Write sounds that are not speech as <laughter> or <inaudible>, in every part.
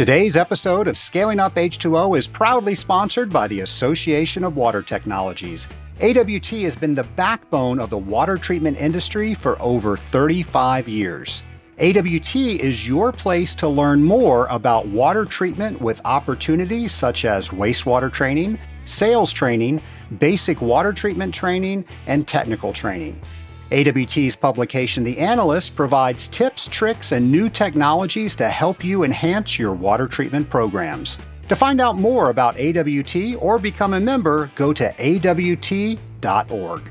Today's episode of Scaling Up H2O is proudly sponsored by the Association of Water Technologies. AWT has been the backbone of the water treatment industry for over 35 years. AWT is your place to learn more about water treatment with opportunities such as wastewater training, sales training, basic water treatment training, and technical training. AWT's publication, The Analyst, provides tips, tricks, and new technologies to help you enhance your water treatment programs. To find out more about AWT or become a member, go to AWT.org.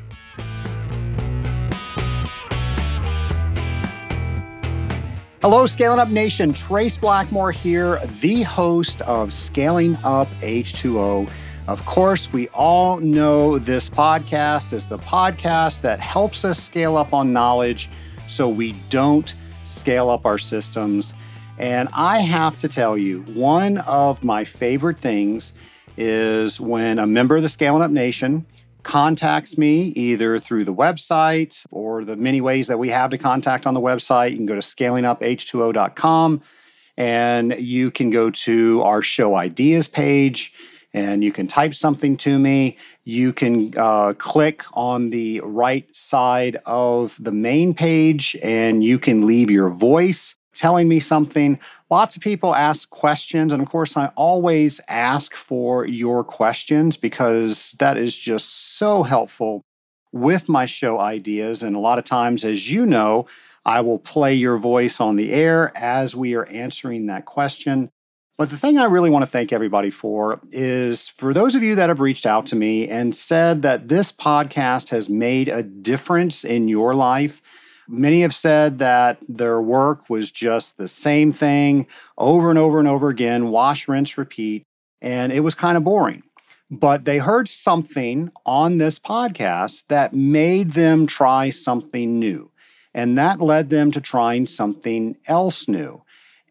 Hello, Scaling Up Nation. Trace Blackmore here, the host of Scaling Up H2O. Of course, we all know this podcast is the podcast that helps us scale up on knowledge so we don't scale up our systems. And I have to tell you, one of my favorite things is when a member of the Scaling Up Nation contacts me either through the website or the many ways that we have to contact on the website. You can go to scalinguph2o.com and you can go to our show ideas page and you can type something to me. You can uh, click on the right side of the main page and you can leave your voice telling me something. Lots of people ask questions. And of course, I always ask for your questions because that is just so helpful with my show ideas. And a lot of times, as you know, I will play your voice on the air as we are answering that question. But the thing I really want to thank everybody for is for those of you that have reached out to me and said that this podcast has made a difference in your life. Many have said that their work was just the same thing over and over and over again, wash, rinse, repeat, and it was kind of boring. But they heard something on this podcast that made them try something new. And that led them to trying something else new.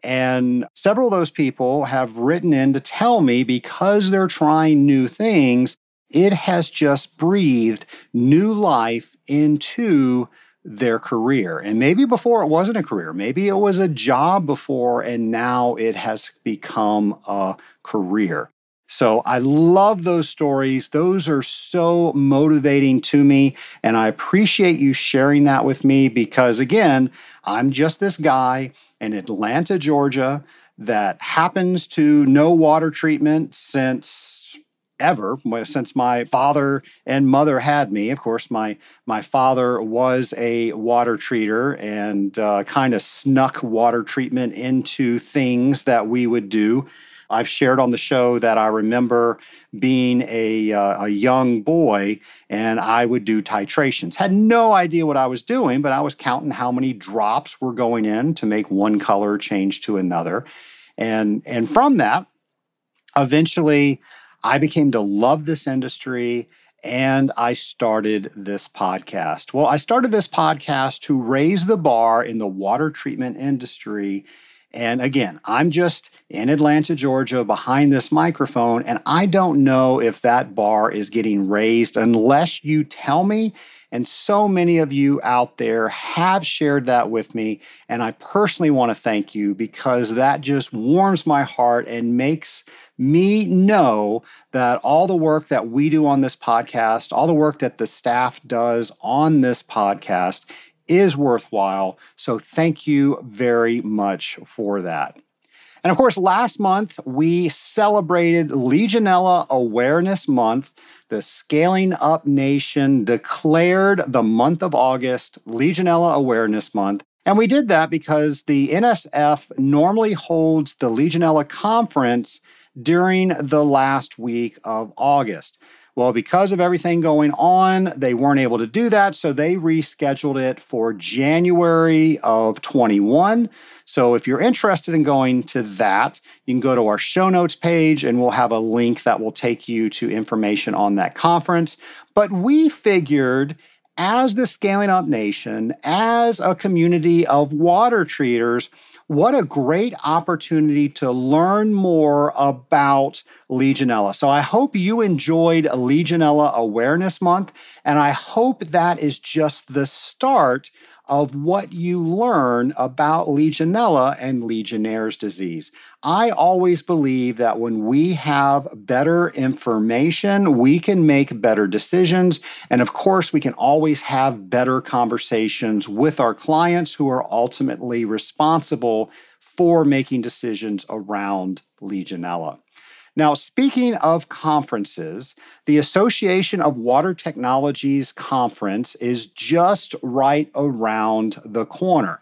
And several of those people have written in to tell me because they're trying new things, it has just breathed new life into their career. And maybe before it wasn't a career, maybe it was a job before, and now it has become a career. So I love those stories. Those are so motivating to me. And I appreciate you sharing that with me because, again, I'm just this guy in Atlanta, Georgia, that happens to know water treatment since ever since my father and mother had me of course my my father was a water treater and uh, kind of snuck water treatment into things that we would do I've shared on the show that I remember being a, uh, a young boy and I would do titrations. Had no idea what I was doing, but I was counting how many drops were going in to make one color change to another. And, and from that, eventually, I became to love this industry and I started this podcast. Well, I started this podcast to raise the bar in the water treatment industry and again, I'm just in Atlanta, Georgia, behind this microphone, and I don't know if that bar is getting raised unless you tell me. And so many of you out there have shared that with me. And I personally want to thank you because that just warms my heart and makes me know that all the work that we do on this podcast, all the work that the staff does on this podcast is worthwhile. So thank you very much for that. And of course, last month we celebrated Legionella Awareness Month. The Scaling Up Nation declared the month of August Legionella Awareness Month. And we did that because the NSF normally holds the Legionella Conference during the last week of August. Well, because of everything going on, they weren't able to do that. So they rescheduled it for January of 21. So if you're interested in going to that, you can go to our show notes page and we'll have a link that will take you to information on that conference. But we figured as the Scaling Up Nation, as a community of water treaters, what a great opportunity to learn more about Legionella. So I hope you enjoyed Legionella Awareness Month, and I hope that is just the start of what you learn about Legionella and Legionnaire's disease. I always believe that when we have better information, we can make better decisions. And of course, we can always have better conversations with our clients who are ultimately responsible for making decisions around Legionella. Now, speaking of conferences, the Association of Water Technologies conference is just right around the corner.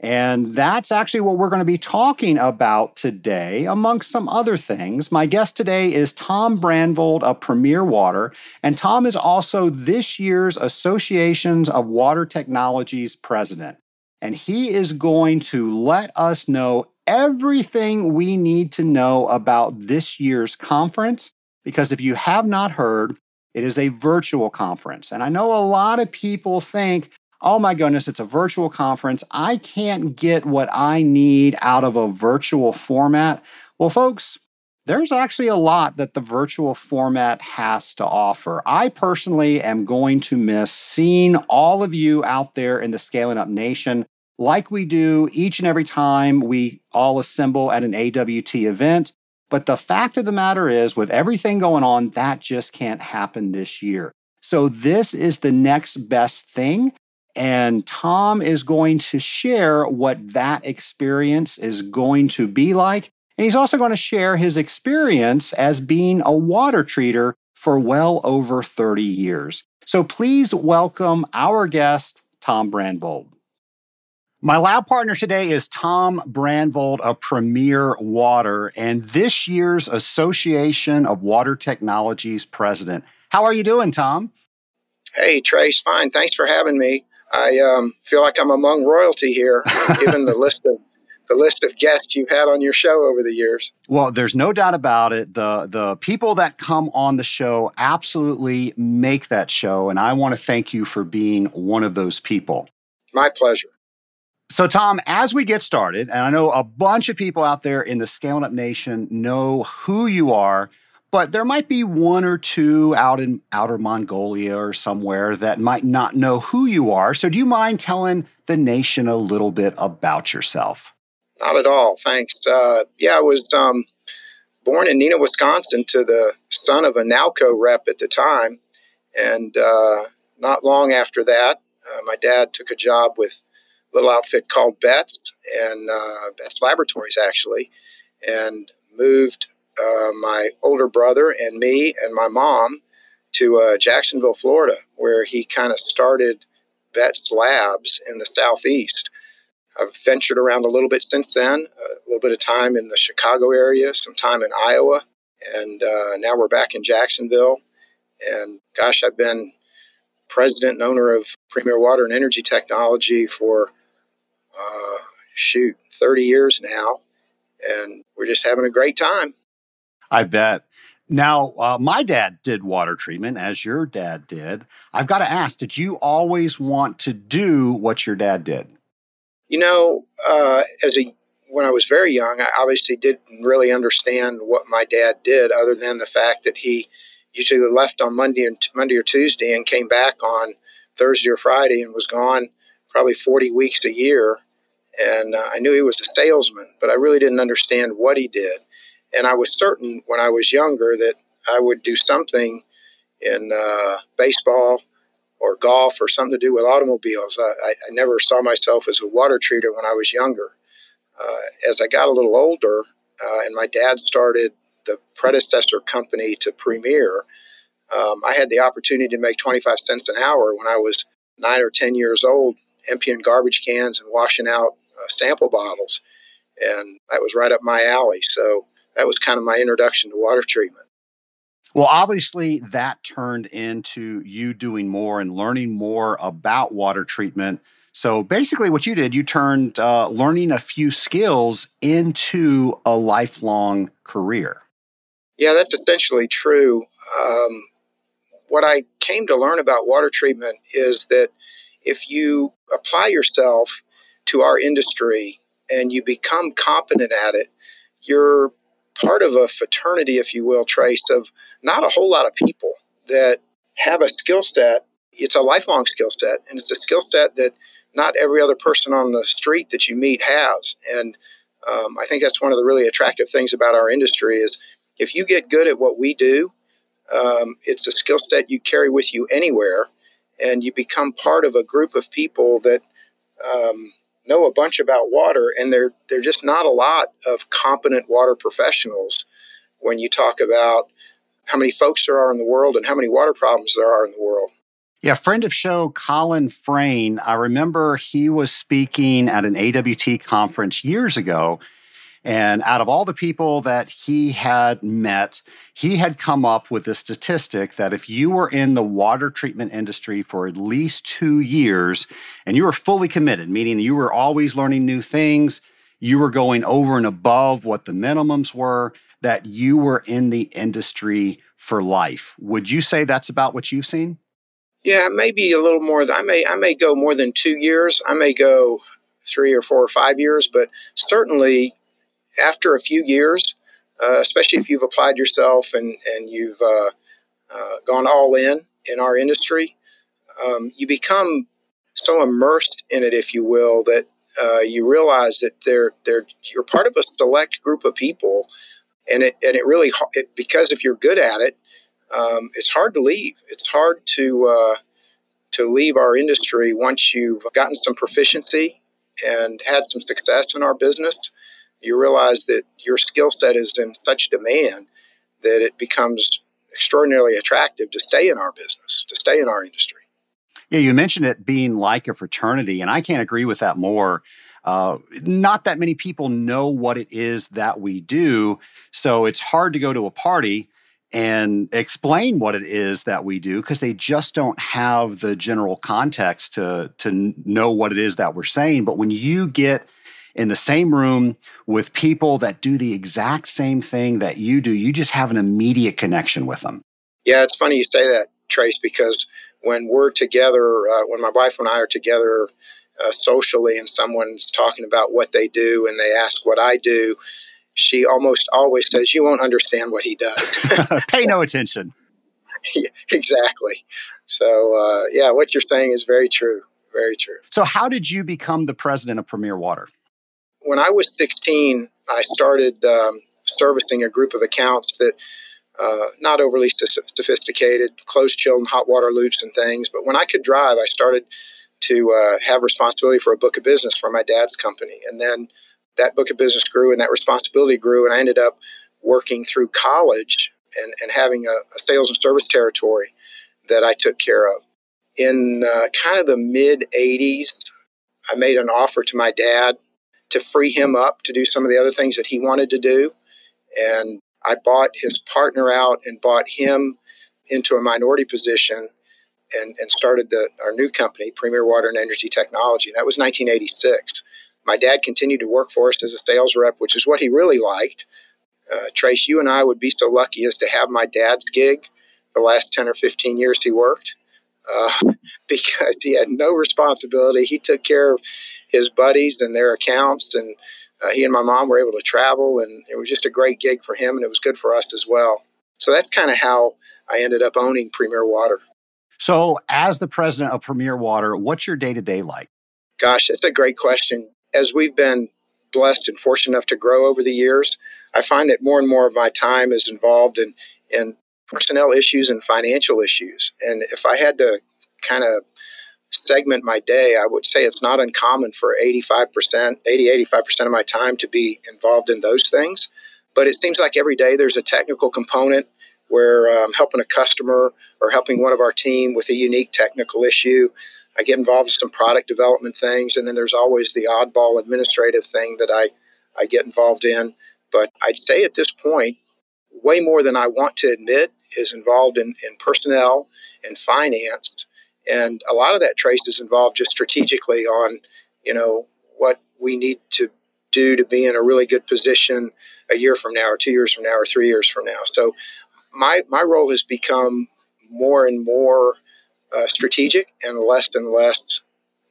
And that's actually what we're going to be talking about today, amongst some other things. My guest today is Tom Brandvold of Premier Water, and Tom is also this year's Associations of Water Technologies president. And he is going to let us know everything we need to know about this year's conference. Because if you have not heard, it is a virtual conference. And I know a lot of people think, oh my goodness, it's a virtual conference. I can't get what I need out of a virtual format. Well, folks, there's actually a lot that the virtual format has to offer. I personally am going to miss seeing all of you out there in the Scaling Up Nation like we do each and every time we all assemble at an AWT event. But the fact of the matter is, with everything going on, that just can't happen this year. So, this is the next best thing. And Tom is going to share what that experience is going to be like. And he's also going to share his experience as being a water treater for well over 30 years. So please welcome our guest, Tom Brandvold. My lab partner today is Tom Brandvold of Premier Water and this year's Association of Water Technologies president. How are you doing, Tom? Hey, Trace, fine. Thanks for having me. I um, feel like I'm among royalty here, <laughs> given the list of the list of guests you've had on your show over the years. Well, there's no doubt about it. The the people that come on the show absolutely make that show, and I want to thank you for being one of those people. My pleasure. So, Tom, as we get started, and I know a bunch of people out there in the Scaling Up Nation know who you are, but there might be one or two out in outer Mongolia or somewhere that might not know who you are. So, do you mind telling the nation a little bit about yourself? Not at all. Thanks. Uh, yeah, I was um, born in Neenah, Wisconsin, to the son of a Nalco rep at the time. And uh, not long after that, uh, my dad took a job with little outfit called Betz and uh, Betz Laboratories, actually, and moved uh, my older brother and me and my mom to uh, Jacksonville, Florida, where he kind of started Betz Labs in the southeast. I've ventured around a little bit since then, a little bit of time in the Chicago area, some time in Iowa, and uh, now we're back in Jacksonville. And gosh, I've been president and owner of Premier Water and Energy Technology for uh, shoot 30 years now, and we're just having a great time. I bet. Now, uh, my dad did water treatment as your dad did. I've got to ask, did you always want to do what your dad did? You know, uh, as a when I was very young, I obviously didn't really understand what my dad did, other than the fact that he usually left on Monday and Monday or Tuesday and came back on Thursday or Friday and was gone probably 40 weeks a year. And uh, I knew he was a salesman, but I really didn't understand what he did. And I was certain when I was younger that I would do something in uh, baseball or golf or something to do with automobiles. I, I, never saw myself as a water treater when I was younger. Uh, as I got a little older, uh, and my dad started the predecessor company to Premier, um, I had the opportunity to make 25 cents an hour when I was nine or 10 years old, emptying garbage cans and washing out uh, sample bottles. And that was right up my alley. So that was kind of my introduction to water treatment. Well, obviously, that turned into you doing more and learning more about water treatment. So basically, what you did, you turned uh, learning a few skills into a lifelong career. Yeah, that's essentially true. Um, what I came to learn about water treatment is that if you apply yourself to our industry and you become competent at it, you're part of a fraternity, if you will, Trace, of not a whole lot of people that have a skill set. It's a lifelong skill set, and it's a skill set that not every other person on the street that you meet has. And um, I think that's one of the really attractive things about our industry is if you get good at what we do, um, it's a skill set you carry with you anywhere, and you become part of a group of people that um, know a bunch about water, and they're they're just not a lot of competent water professionals when you talk about how many folks there are in the world and how many water problems there are in the world. Yeah, friend of show Colin Frayne. I remember he was speaking at an AWT conference years ago. And out of all the people that he had met, he had come up with the statistic that if you were in the water treatment industry for at least two years and you were fully committed, meaning you were always learning new things, you were going over and above what the minimums were, that you were in the industry for life. Would you say that's about what you've seen? Yeah, maybe a little more. I may I may go more than two years. I may go three or four or five years, but certainly after a few years, uh, especially if you've applied yourself and and you've uh, uh, gone all in in our industry, um, you become so immersed in it, if you will, that uh, you realize that they're they're you're part of a select group of people, and it and it really it, because if you're good at it, um, it's hard to leave. It's hard to uh, to leave our industry once you've gotten some proficiency and had some success in our business. You realize that your skill set is in such demand that it becomes extraordinarily attractive to stay in our business, to stay in our industry. Yeah, you mentioned it being like a fraternity, and I can't agree with that more. Uh, not that many people know what it is that we do, so it's hard to go to a party and explain what it is that we do because they just don't have the general context to to know what it is that we're saying but when you get in the same room with people that do the exact same thing that you do you just have an immediate connection with them yeah it's funny you say that trace because when we're together uh, when my wife and i are together uh, socially and someone's talking about what they do and they ask what i do she almost always says, You won't understand what he does. <laughs> <laughs> Pay no attention. yeah, exactly. So, uh, yeah, what you're saying is very true. Very true. So, how did you become the president of Premier Water? When I was 16, I started um, servicing a group of accounts that uh, not overly sophisticated, closed chilled and hot water loops and things. But when I could drive, I started to uh, have responsibility for a book of business for my dad's company. And then that book of business grew and that responsibility grew. And I ended up working through college and, and having a, a sales and service territory that I took care of. In uh, kind of the mid 80s, I made an offer to my dad to free him up to do some of the other things that he wanted to do. And I bought his partner out and bought him into a minority position and, and started the, our new company, Premier Water and Energy Technology. That was 1986. My dad continued to work for us as a sales rep, which is what he really liked. Uh, Trace, you and I would be so lucky as to have my dad's gig the last 10 or 15 years he worked uh, <laughs> because he had no responsibility. He took care of his buddies and their accounts, and uh, he and my mom were able to travel, and it was just a great gig for him, and it was good for us as well. So that's kind of how I ended up owning Premier Water. So, as the president of Premier Water, what's your day to day like? Gosh, that's a great question as we've been blessed and fortunate enough to grow over the years, I find that more and more of my time is involved in, in personnel issues and financial issues. And if I had to kind of segment my day, I would say it's not uncommon for 85%, 80, 85% of my time to be involved in those things. But it seems like every day there's a technical component where I'm helping a customer or helping one of our team with a unique technical issue. I get involved in some product development things, and then there's always the oddball administrative thing that I, I get involved in. But I'd say at this point, way more than I want to admit is involved in, in personnel and finance. And a lot of that trace is involved just strategically on, you know, what we need to do to be in a really good position a year from now or two years from now or three years from now. So my, my role has become more and more uh, strategic and less and less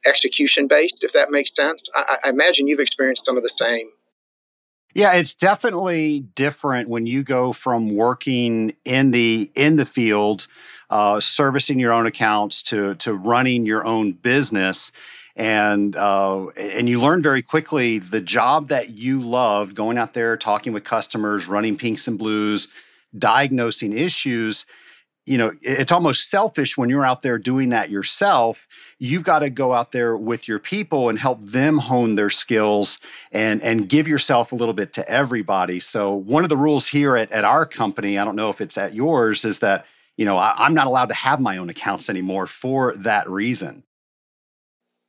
execution based, if that makes sense. I, I, imagine you've experienced some of the same. Yeah, it's definitely different when you go from working in the in the field, uh, servicing your own accounts to to running your own business, and uh, and you learn very quickly the job that you love, going out there talking with customers, running pinks and blues, diagnosing issues you know it's almost selfish when you're out there doing that yourself. You've got to go out there with your people and help them hone their skills and and give yourself a little bit to everybody. So one of the rules here at, at our company i don't know if it's at yours is that you know I, i'm not allowed to have my own accounts anymore for that reason.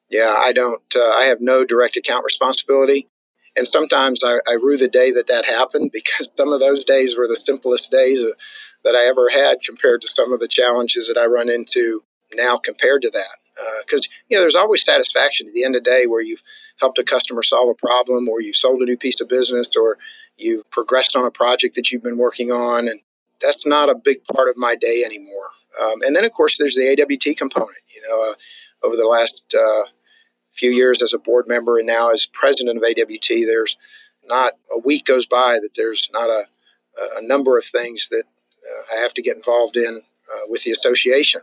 Yeah i don't uh, i have no direct account responsibility. And sometimes I, I rue the day that that happened because <laughs> some of those days were the simplest days of, that I ever had compared to some of the challenges that I run into now compared to that. Because, uh, you know, there's always satisfaction at the end of the day where you've helped a customer solve a problem or you've sold a new piece of business or you've progressed on a project that you've been working on. And that's not a big part of my day anymore. Um, and then, of course, there's the AWT component. You know, uh, over the last uh, few years as a board member and now as president of AWT, there's not a week goes by that there's not a, a number of things that I have to get involved in uh, with the association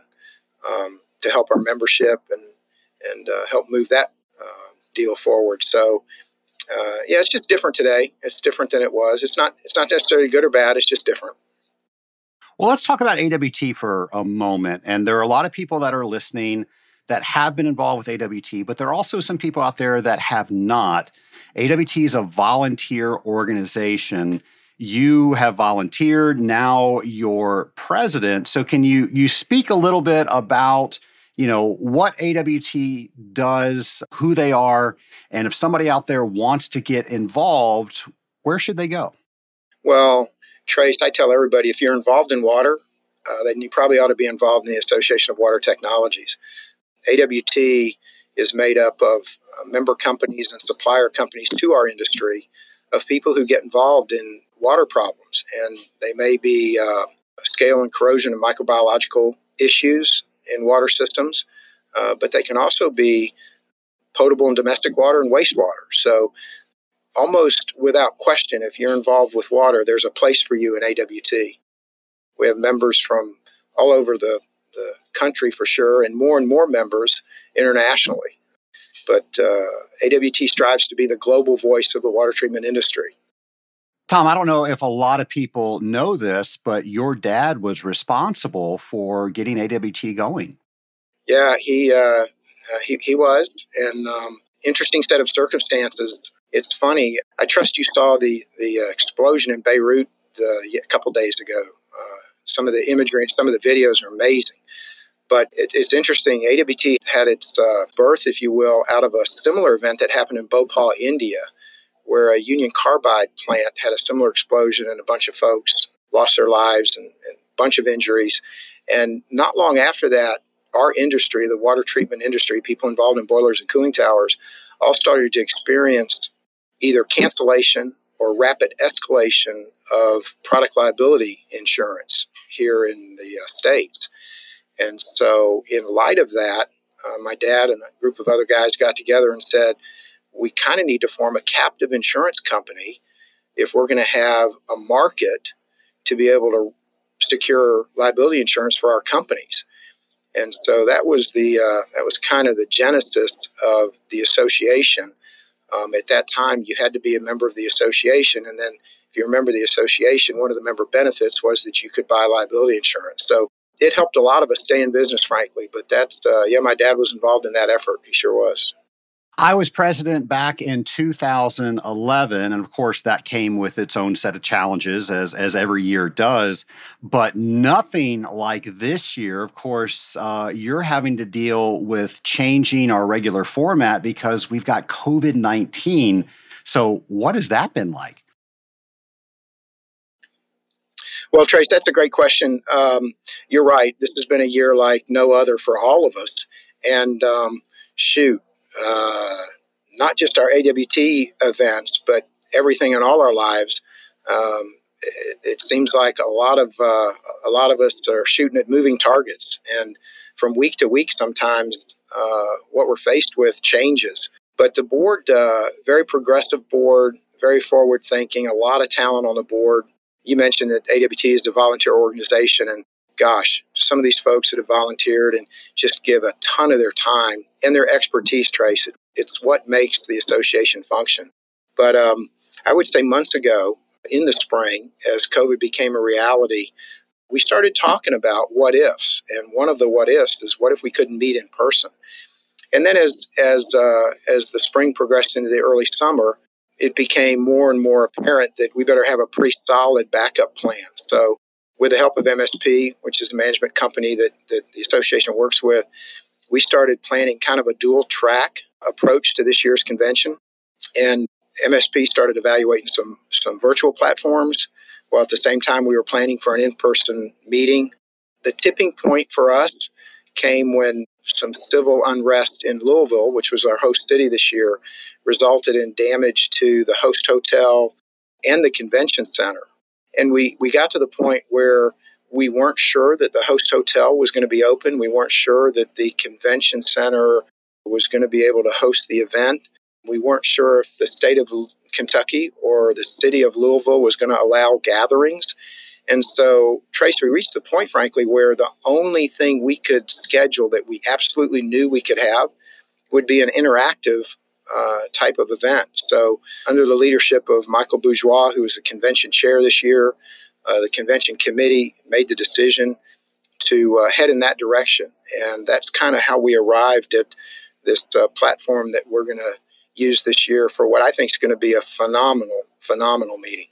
um, to help our membership and and uh, help move that deal forward. So. Uh, yeah, it's just different today. It's different than it was. It's not. It's not necessarily good or bad. It's just different. Well, let's talk about AWT for a moment. And there are a lot of people that are listening that have been involved with AWT, but there are also some people out there that have not. AWT is a volunteer organization you have volunteered now you're president. So can you you speak a little bit about you know what awt does who they are and if somebody out there wants to get involved where should they go? Well trace i tell everybody if you're involved in water uh, then you probably ought to be involved in the association of water technologies. Awt is made up of uh, member companies and supplier companies to our industry of people who get involved in water problems, and they may be uh, scale and corrosion and microbiological issues in water systems, uh, but they can also be potable and domestic water and wastewater. So, almost without question, if you're involved with water, there's a place for you in AWT. We have members from all over the, the country for sure, and more and more members internationally. But uh, AWT strives to be the global voice of the water treatment industry. Tom, I don't know if a lot of people know this, but your dad was responsible for getting AWT going. Yeah, he uh, uh, he, he was, and um, interesting set of circumstances. It's funny. I trust you saw the the uh, explosion in Beirut uh, a couple days ago. Uh, some of the imagery and some of the videos are amazing. But it, it's interesting. AWT had its uh, birth, if you will, out of a similar event that happened in Bhopal, India where a Union Carbide plant had a similar explosion and a bunch of folks lost their lives and, and a bunch of injuries. And not long after that, our industry, the water treatment industry, people involved in boilers and cooling towers, all started to experience either cancellation or rapid escalation of product liability insurance here in the uh, States. And so, in light of that, uh, my dad and a group of other guys got together and said, we kind of need to form a captive insurance company if we're going to have a market to be able to secure liability insurance for our companies. And so that was the uh, that was kind of the genesis of the association. Um, at that time, you had to be a member of the association, and then if you remember the association, one of the member benefits was that you could buy liability insurance. So it helped a lot of us stay in business, frankly. But that's uh, yeah, my dad was involved in that effort. He sure was. I was president back in 2011, and of course that came with its own set of challenges, as as every year does. But nothing like this year. Of course, uh, you're having to deal with changing our regular format because we've got COVID 19. So, what has that been like? Well, Trace, that's a great question. Um, you're right. This has been a year like no other for all of us. And um, shoot, uh, not just our AWT events, but everything in all our lives. Um, it, it, seems like a lot of uh, a lot of us are shooting at moving targets, and from week to week, sometimes uh, what we're faced with changes. But the board, uh, very progressive board, very forward thinking, a lot of talent on the board. You mentioned that AWT is a volunteer organization, and gosh, some of these folks that have volunteered and just give a ton of their time and their expertise, Trace, it, it's what makes the association function. But um, I would say months ago in the spring, as COVID became a reality, we started talking about what ifs. And one of the what ifs is what if we couldn't meet in person? And then as, as, uh, as the spring progressed into the early summer, it became more and more apparent that we better have a pretty solid backup plan. So with the help of MSP, which is a management company that, that the association works with, we started planning kind of a dual track approach to this year's convention. And MSP started evaluating some, some virtual platforms, while at the same time we were planning for an in person meeting. The tipping point for us came when some civil unrest in Louisville, which was our host city this year, resulted in damage to the host hotel and the convention center. And we, we got to the point where we weren't sure that the host hotel was going to be open. We weren't sure that the convention center was going to be able to host the event. We weren't sure if the state of Kentucky or the city of Louisville was going to allow gatherings. And so, Trace, we reached the point, frankly, where the only thing we could schedule that we absolutely knew we could have would be an interactive uh, type of event. So, under the leadership of Michael Bourgeois, who was the convention chair this year, uh, the convention committee made the decision to uh, head in that direction. And that's kind of how we arrived at this uh, platform that we're going to use this year for what I think is going to be a phenomenal, phenomenal meeting.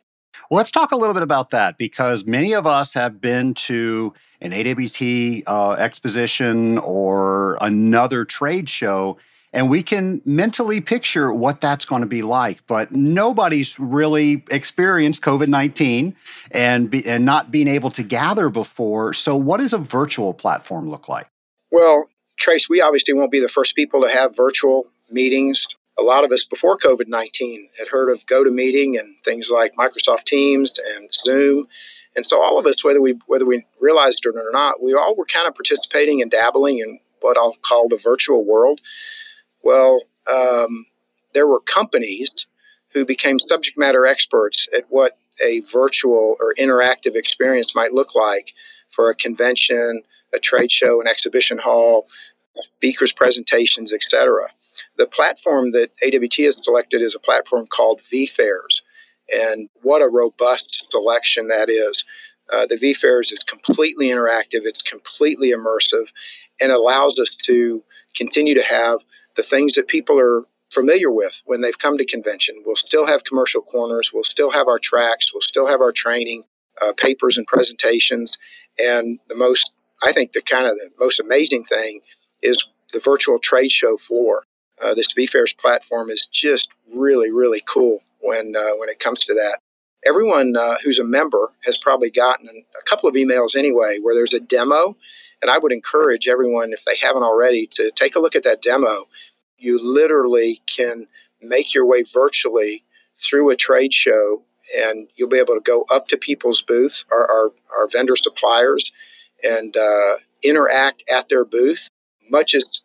Well, let's talk a little bit about that because many of us have been to an AWT uh, exposition or another trade show and we can mentally picture what that's going to be like. But nobody's really experienced COVID nineteen and be, and not being able to gather before. So, what does a virtual platform look like? Well, Trace, we obviously won't be the first people to have virtual meetings. A lot of us before COVID 19 had heard of GoToMeeting and things like Microsoft Teams and Zoom. And so all of us, whether we whether we realized it or not, we all were kind of participating and dabbling in what I'll call the virtual world. Well, um, there were companies who became subject matter experts at what a virtual or interactive experience might look like for a convention, a trade show, an exhibition hall, speakers' presentations, etc. The platform that AWT has selected is a platform called vFairs, and what a robust selection that is. Uh, the vFairs is completely interactive, it's completely immersive, and allows us to continue to have the things that people are familiar with when they've come to convention. We'll still have commercial corners, we'll still have our tracks, we'll still have our training, uh, papers, and presentations. And the most, I think, the kind of the most amazing thing is the virtual trade show floor. Uh, this vFairs platform is just really, really cool when uh, when it comes to that. Everyone uh, who's a member has probably gotten a couple of emails anyway, where there's a demo and I would encourage everyone, if they haven't already, to take a look at that demo. You literally can make your way virtually through a trade show, and you'll be able to go up to people's booths, our, our, our vendor suppliers, and uh, interact at their booth, much as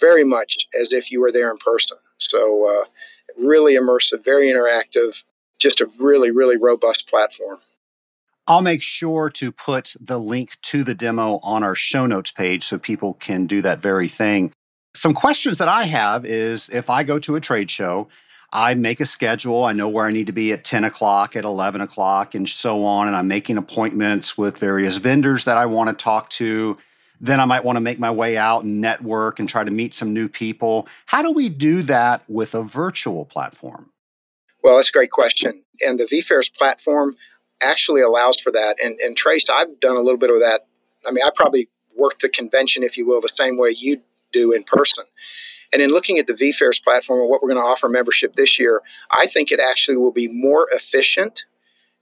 very much as if you were there in person. So, uh, really immersive, very interactive, just a really, really robust platform. I'll make sure to put the link to the demo on our show notes page so people can do that very thing. Some questions that I have is if I go to a trade show, I make a schedule. I know where I need to be at 10 o'clock, at 11 o'clock, and so on. And I'm making appointments with various vendors that I want to talk to. Then I might want to make my way out and network and try to meet some new people. How do we do that with a virtual platform? Well, that's a great question. And the vFairs platform, actually allows for that. And, and Trace, I've done a little bit of that. I mean, I probably worked the convention, if you will, the same way you do in person. And in looking at the vFairs platform and what we're going to offer membership this year, I think it actually will be more efficient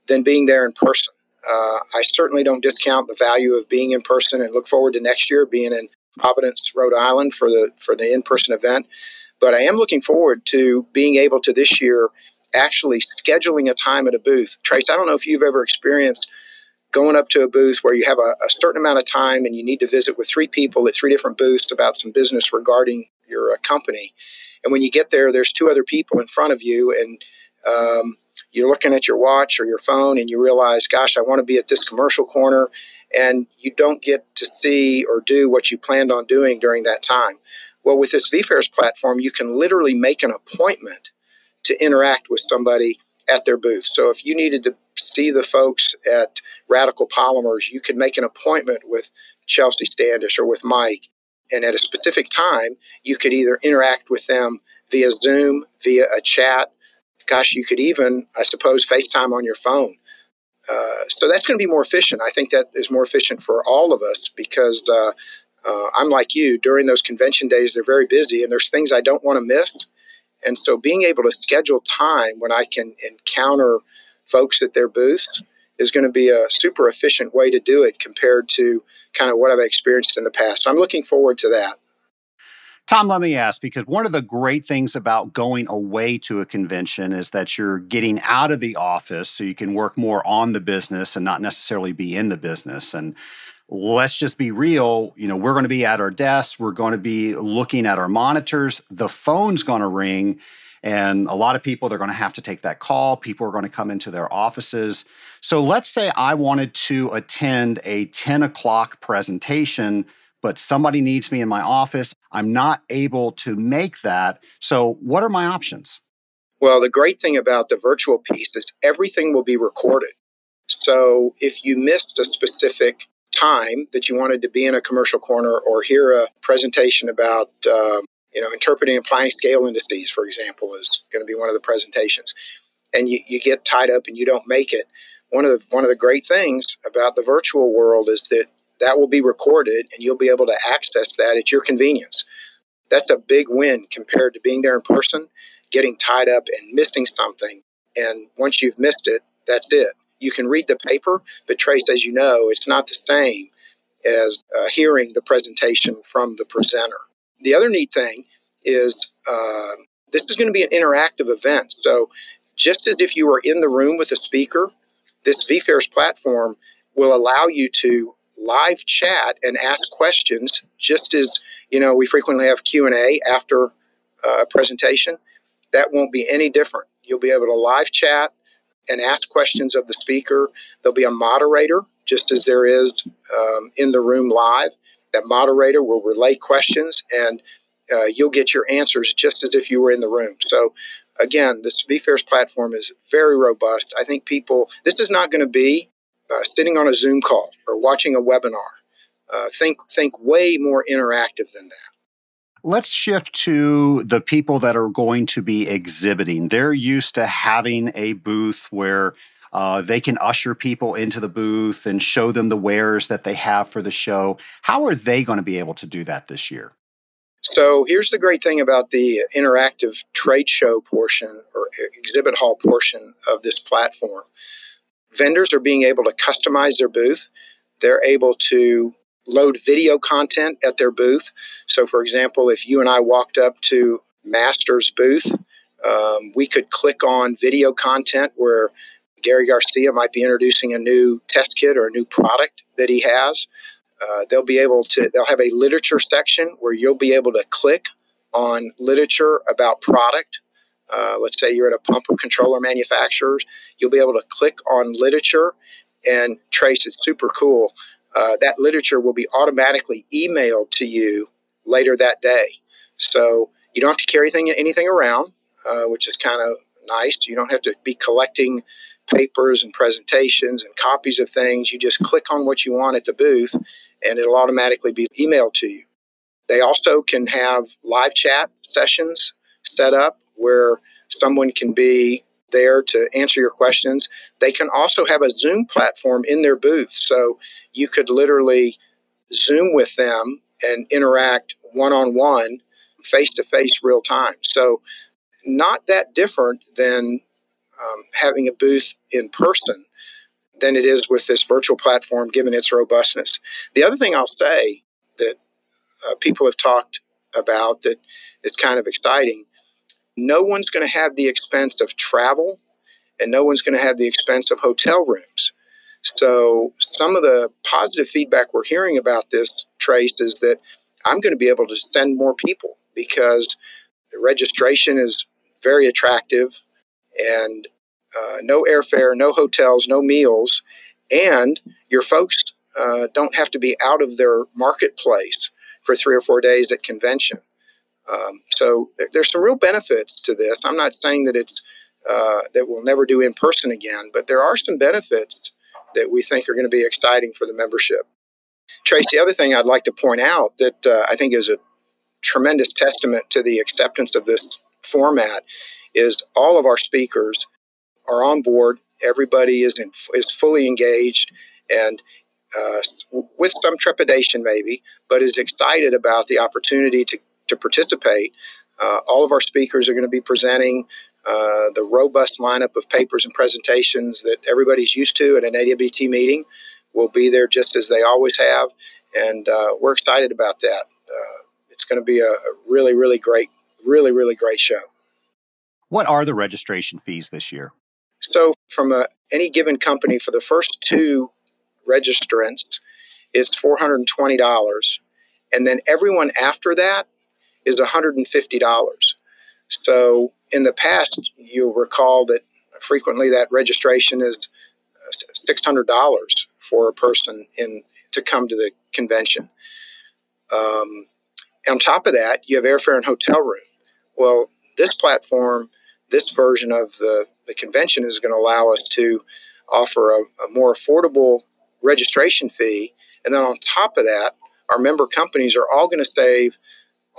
than being there in person. Uh, I certainly don't discount the value of being in person and look forward to next year being in Providence, Rhode Island for the for the in-person event. But I am looking forward to being able to this year actually scheduling a time at a booth. Trace, I don't know if you've ever experienced going up to a booth where you have a, a, certain amount of time and you need to visit with three people at three different booths about some business regarding your uh, company. And when you get there, there's two other people in front of you, and Um, you're looking at your watch or your phone and you realize, gosh, I want to be at this commercial corner, and you don't get to see or do what you planned on doing during that time. Well, with this vFairs platform, you can literally make an appointment to interact with somebody at their booth. So if you needed to see the folks at Radical Polymers, you could make an appointment with Chelsea Standish or with Mike. And at a specific time, you could either interact with them via Zoom, via a chat. Gosh, you could even, I suppose, FaceTime on your phone. Uh, so that's going to be more efficient. I think that is more efficient for all of us because uh, uh, I'm like you. During those convention days, they're very busy, and there's things I don't want to miss. And so, being able to schedule time when I can encounter folks at their booths is going to be a super efficient way to do it compared to kind of what I've experienced in the past. I'm looking forward to that. Tom, let me ask because one of the great things about going away to a convention is that you're getting out of the office so you can work more on the business and not necessarily be in the business. And let's just be real. You know, we're going to be at our desks, we're going to be looking at our monitors, the phone's going to ring. And a lot of people, they're going to have to take that call. People are going to come into their offices. So let's say I wanted to attend a 10 o'clock presentation, but somebody needs me in my office. I'm not able to make that. So, what are my options? Well, the great thing about the virtual piece is everything will be recorded. So, if you missed a specific time that you wanted to be in a commercial corner or hear a presentation about, um, you know, interpreting applying scale indices, for example, is going to be one of the presentations, and you, you get tied up and you don't make it. One of the one of the great things about the virtual world is that that will be recorded and you'll be able to access that at your convenience. That's a big win compared to being there in person, getting tied up and missing something. And once you've missed it, that's it you can read the paper, but Trace, as you know, it's not the same as uh, hearing the presentation from the presenter. The other neat thing is uh, this is going to be an interactive event. So, just as if you were in the room with a speaker, this vFairs platform will allow you to live chat and ask questions. Just as you know, we frequently have Q and A after uh, a presentation. That won't be any different. You'll be able to live chat and ask questions of the speaker. There'll be a moderator, just as there is um, in the room live. That moderator will relay questions, and uh, you'll get your answers just as if you were in the room. So, again, this vFairs platform is very robust. I think people, this is not going to be uh, sitting on a Zoom call or watching a webinar. Uh, think think way more interactive than that. Let's shift to the people that are going to be exhibiting. They're used to having a booth where uh, they can usher people into the booth and show them the wares that they have for the show. How are they going to be able to do that this year? So here's the great thing about the interactive trade show portion or exhibit hall portion of this platform. Vendors are being able to customize their booth. They're able to load video content at their booth. So, for example, if you and I walked up to Master's booth, um, we could click on video content where Gary Garcia might be introducing a new test kit or a new product that he has. Uh, they'll be able to, they'll have a literature section where you'll be able to click on literature about product. Uh, let's say you're at a pumper controller manufacturer, you'll be able to click on literature and trace it's super cool uh, that literature will be automatically emailed to you later that day. So you don't have to carry anything, anything around, uh, which is kind of nice. You don't have to be collecting papers and presentations and copies of things. You just click on what you want at the booth and it'll automatically be emailed to you. They also can have live chat sessions set up where someone can be there to answer your questions. They can also have a Zoom platform in their booth. So you could literally Zoom with them and interact one on one, face to face, real time. So, not that different than um, having a booth in person than it is with this virtual platform, given its robustness. The other thing I'll say that uh, people have talked about that is kind of exciting no one's going to have the expense of travel and no one's going to have the expense of hotel rooms. So, some of the positive feedback we're hearing about this, Trace, is that I'm going to be able to send more people because the registration is very attractive and uh, no airfare, no hotels, no meals, and your folks uh, don't have to be out of their marketplace for three or four days at convention. Um, so there, there's some real benefits to this. I'm not saying that it's uh, that we'll never do in person again, but there are some benefits that we think are going to be exciting for the membership. Trace, the other thing I'd like to point out that uh, I think is a tremendous testament to the acceptance of this format is all of our speakers are on board. Everybody is in, is fully engaged and uh, with some trepidation maybe, but is excited about the opportunity to, to participate. Uh, all of our speakers are going to be presenting uh, the robust lineup of papers and presentations that everybody's used to at an AWT meeting. will be there just as they always have, and uh, we're excited about that. Uh, it's going to be a, a really, really great, really, really great show. What are the registration fees this year? So, from a, any given company, for the first two registrants, it's $420. And then everyone after that is $150. So, in the past, you'll recall that frequently that registration is $600 for a person in to come to the convention. Um, on top of that, you have airfare and hotel room. Well, this platform this version of the, the convention is going to allow us to offer a, a more affordable registration fee. And then on top of that, our member companies are all going to save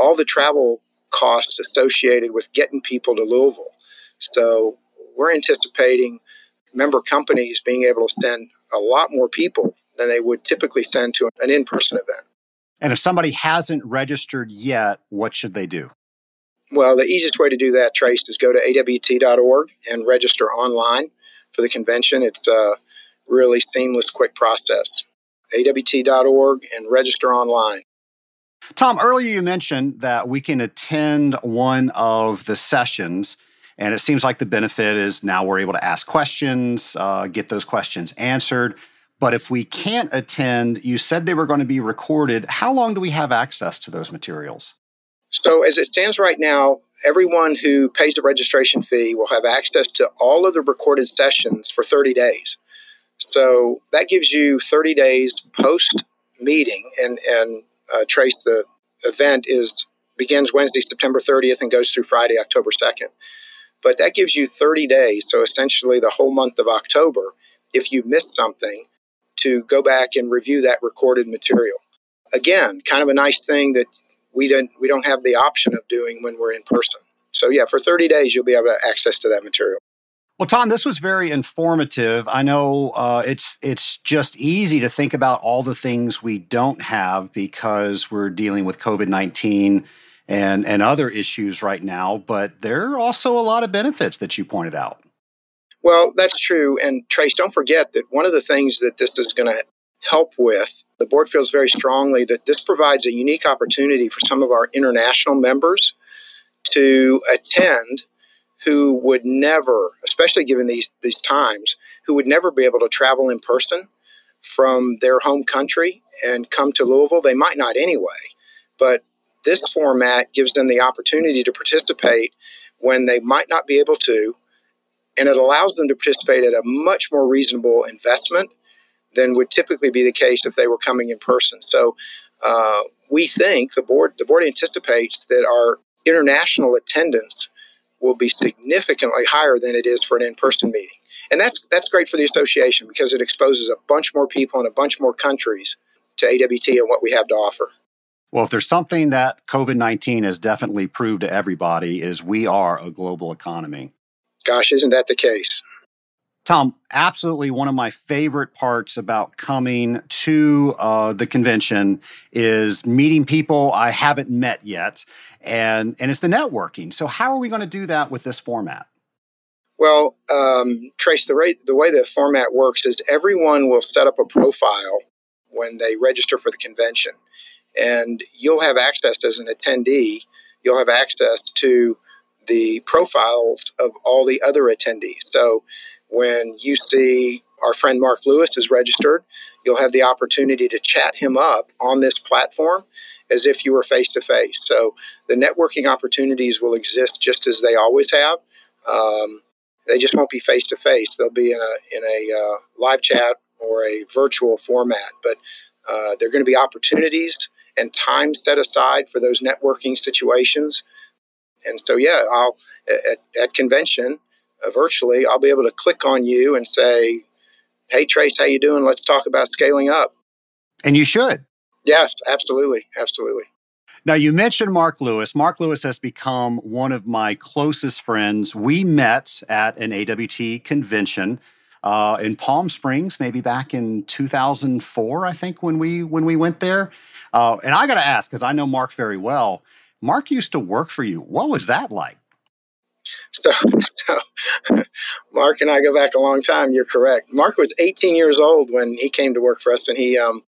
all the travel costs associated with getting people to Louisville. So we're anticipating member companies being able to send a lot more people than they would typically send to an in person event. And if somebody hasn't registered yet, what should they do? Well, the easiest way to do that, Trace, is go to awt.org and register online for the convention. It's a really seamless, quick process. awt.org and register online. Tom, earlier you mentioned that we can attend one of the sessions, and it seems like the benefit is now we're able to ask questions, uh, get those questions answered. But if we can't attend, you said they were going to be recorded. How long do we have access to those materials? So, as it stands right now, everyone who pays the registration fee will have access to all of the recorded sessions for 30 days. So, that gives you 30 days post meeting, and, and uh, Trace, the event is begins Wednesday, September 30th, and goes through Friday, October 2nd. But that gives you 30 days, so essentially the whole month of October, if you missed something, to go back and review that recorded material. Again, kind of a nice thing that we don't we don't have the option of doing when we're in person. So yeah, for 30 days you'll be able to access to that material. Well, Tom, this was very informative. I know uh, it's it's just easy to think about all the things we don't have because we're dealing with COVID nineteen and and other issues right now. But there are also a lot of benefits that you pointed out. Well, that's true. And Trace, don't forget that one of the things that this is going to help with. The board feels very strongly that this provides a unique opportunity for some of our international members to attend who would never, especially given these, these times, who would never be able to travel in person from their home country and come to Louisville. They might not anyway, but this format gives them the opportunity to participate when they might not be able to, and it allows them to participate at a much more reasonable investment than would typically be the case if they were coming in person. So uh, we think the board the board anticipates that our international attendance will be significantly higher than it is for an in-person meeting. And that's that's great for the association because it exposes a bunch more people in a bunch more countries to AWT and what we have to offer. Well, if there's something that COVID 19 has definitely proved to everybody is we are a global economy. Gosh, isn't that the case? Tom, absolutely one of my favorite parts about coming to uh, the convention is meeting people I haven't met yet, and and it's the networking. So, how are we going to do that with this format? Well, um, Trace, the, rate, the way the format works is everyone will set up a profile when they register for the convention, and you'll have access as an attendee. You'll have access to the profiles of all the other attendees. So when you see our friend Mark Lewis is registered, you'll have the opportunity to chat him up on this platform as if you were face to face. So the networking opportunities will exist just as they always have. Um, They just won't be face to face. They'll be in a in a uh, live chat or a virtual format. But uh, there are going to be opportunities and time set aside for those networking situations. And so, yeah, I'll at, at convention uh, virtually, I'll be able to click on you and say, "Hey, Trace, how you doing? Let's talk about scaling up." And you should. Yes, absolutely, absolutely. Now, you mentioned Mark Lewis. Mark Lewis has become one of my closest friends. We met at an AWT convention uh, in Palm Springs, maybe back in 2004, I think, when we when we went there. Uh, and I got to ask, because I know Mark very well. Mark used to work for you. What was that like? So, so, <laughs> Mark and I go back a long time. You're correct. Mark was 18 years old when he came to work for us, and he, um,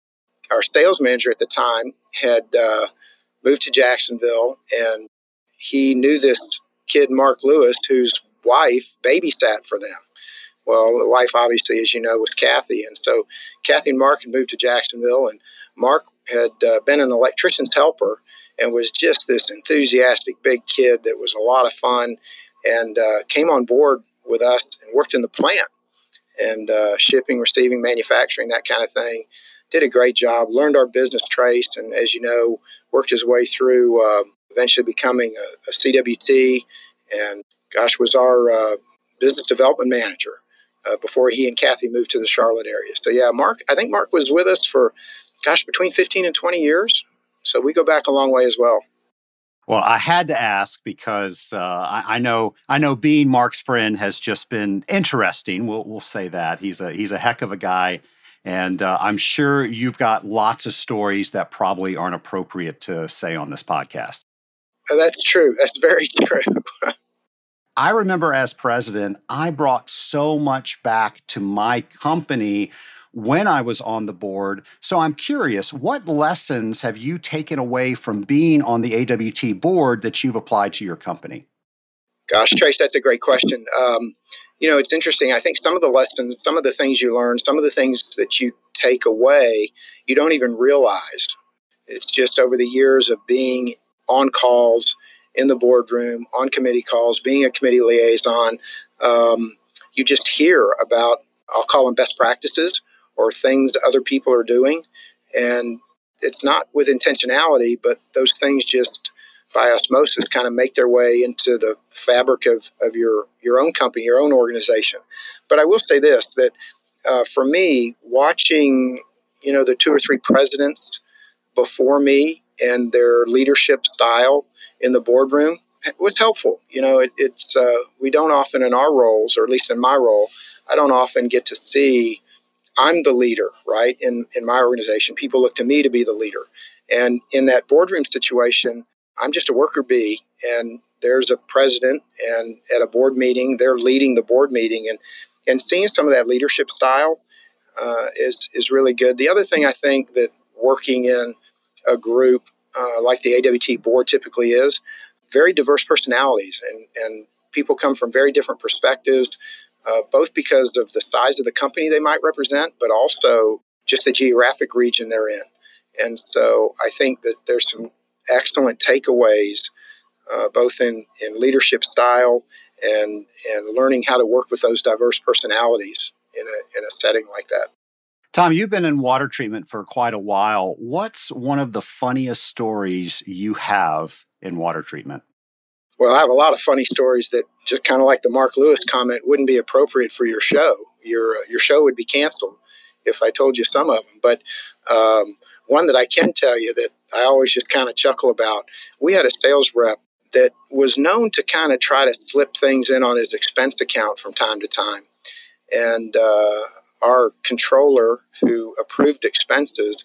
our sales manager at the time, had uh, moved to Jacksonville, and he knew this kid, Mark Lewis, whose wife babysat for them. Well, the wife, obviously, as you know, was Kathy. And so Kathy and Mark had moved to Jacksonville, and Mark had uh, been an electrician's helper and was just this enthusiastic big kid that was a lot of fun and uh, came on board with us and worked in the plant and uh, shipping, receiving, manufacturing, that kind of thing did a great job, learned our business trace, and as you know, worked his way through uh, eventually becoming a, a, CWT. And gosh, was our uh, business development manager uh, before he and Kathy moved to the Charlotte area. So yeah, Mark, I think Mark was with us for gosh between 15 and 20 years. So we go back a long way as well. Well, I had to ask because uh, I, I, know I know being Mark's friend has just been interesting. We'll we'll say that he's a he's a heck of a guy, and uh, I'm sure you've got lots of stories that probably aren't appropriate to say on this podcast. Oh, that's true. That's very <laughs> true. I remember as president, I brought so much back to my company when I was on the board. So I'm curious, what lessons have you taken away from being on the AWT board that you've applied to your company? Gosh, Trace, that's a great question. Um, you know, it's interesting. I think some of the lessons, some of the things you learn, some of the things that you take away, you don't even realize. It's just over the years of being on calls in the boardroom, on committee calls, being a committee liaison, um, you just hear about, I'll call them best practices or things other people are doing. And it's not with intentionality, but those things just by osmosis kind of make their way into the fabric of, of your, your own company, your own organization. But I will say this that uh, for me, watching you know the two or three presidents before me and their leadership style in the boardroom was helpful. You know, it, it's uh, we don't often in our roles, or at least in my role, I don't often get to see. I'm the leader, right? In in my organization, people look to me to be the leader, and in that boardroom situation, I'm just a worker bee, and there's a president, and at a board meeting, they're leading the board meeting, and and seeing some of that leadership style uh, is is really good. The other thing I think that working in a group uh, like the AWT board typically is very diverse personalities, and and people come from very different perspectives, uh, both because of the size of the company they might represent, but also just the geographic region they're in. And so I think that there's some excellent takeaways, uh, both in, in leadership style and and learning how to work with those diverse personalities in a in a setting like that. Tom, you've been in water treatment for quite a while. What's one of the funniest stories you have in water treatment? Well, I have a lot of funny stories that just kind of like the Mark Lewis comment wouldn't be appropriate for your show. Your uh, your show would be canceled if I told you some of them. But um, one that I can tell you that I always just kind of chuckle about. We had a sales rep that was known to kind of try to slip things in on his expense account from time to time. And uh, our controller, who approved expenses,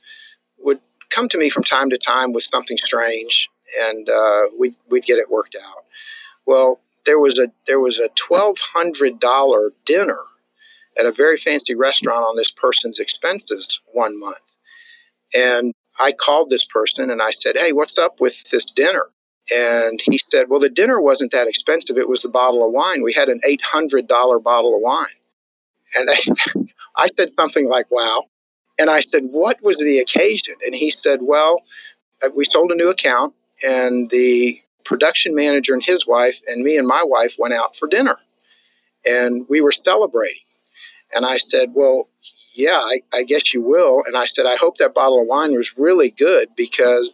would come to me from time to time with something strange, and uh, we'd, we'd get it worked out. Well, there was a there was a twelve hundred dollar dinner at a very fancy restaurant on this person's expenses one month, and I called this person and I said, Hey, what's up with this dinner? And he said, Well, the dinner wasn't that expensive. It was the bottle of wine. We had an $800 bottle of wine. And I, <laughs> I said something like, Wow. And I said, What was the occasion? And he said, Well, uh, we sold a new account, and the production manager and his wife, and me and my wife went out for dinner. and we were celebrating. And I said, Well, yeah, I, I guess you will. And I said, I hope that bottle of wine was really good because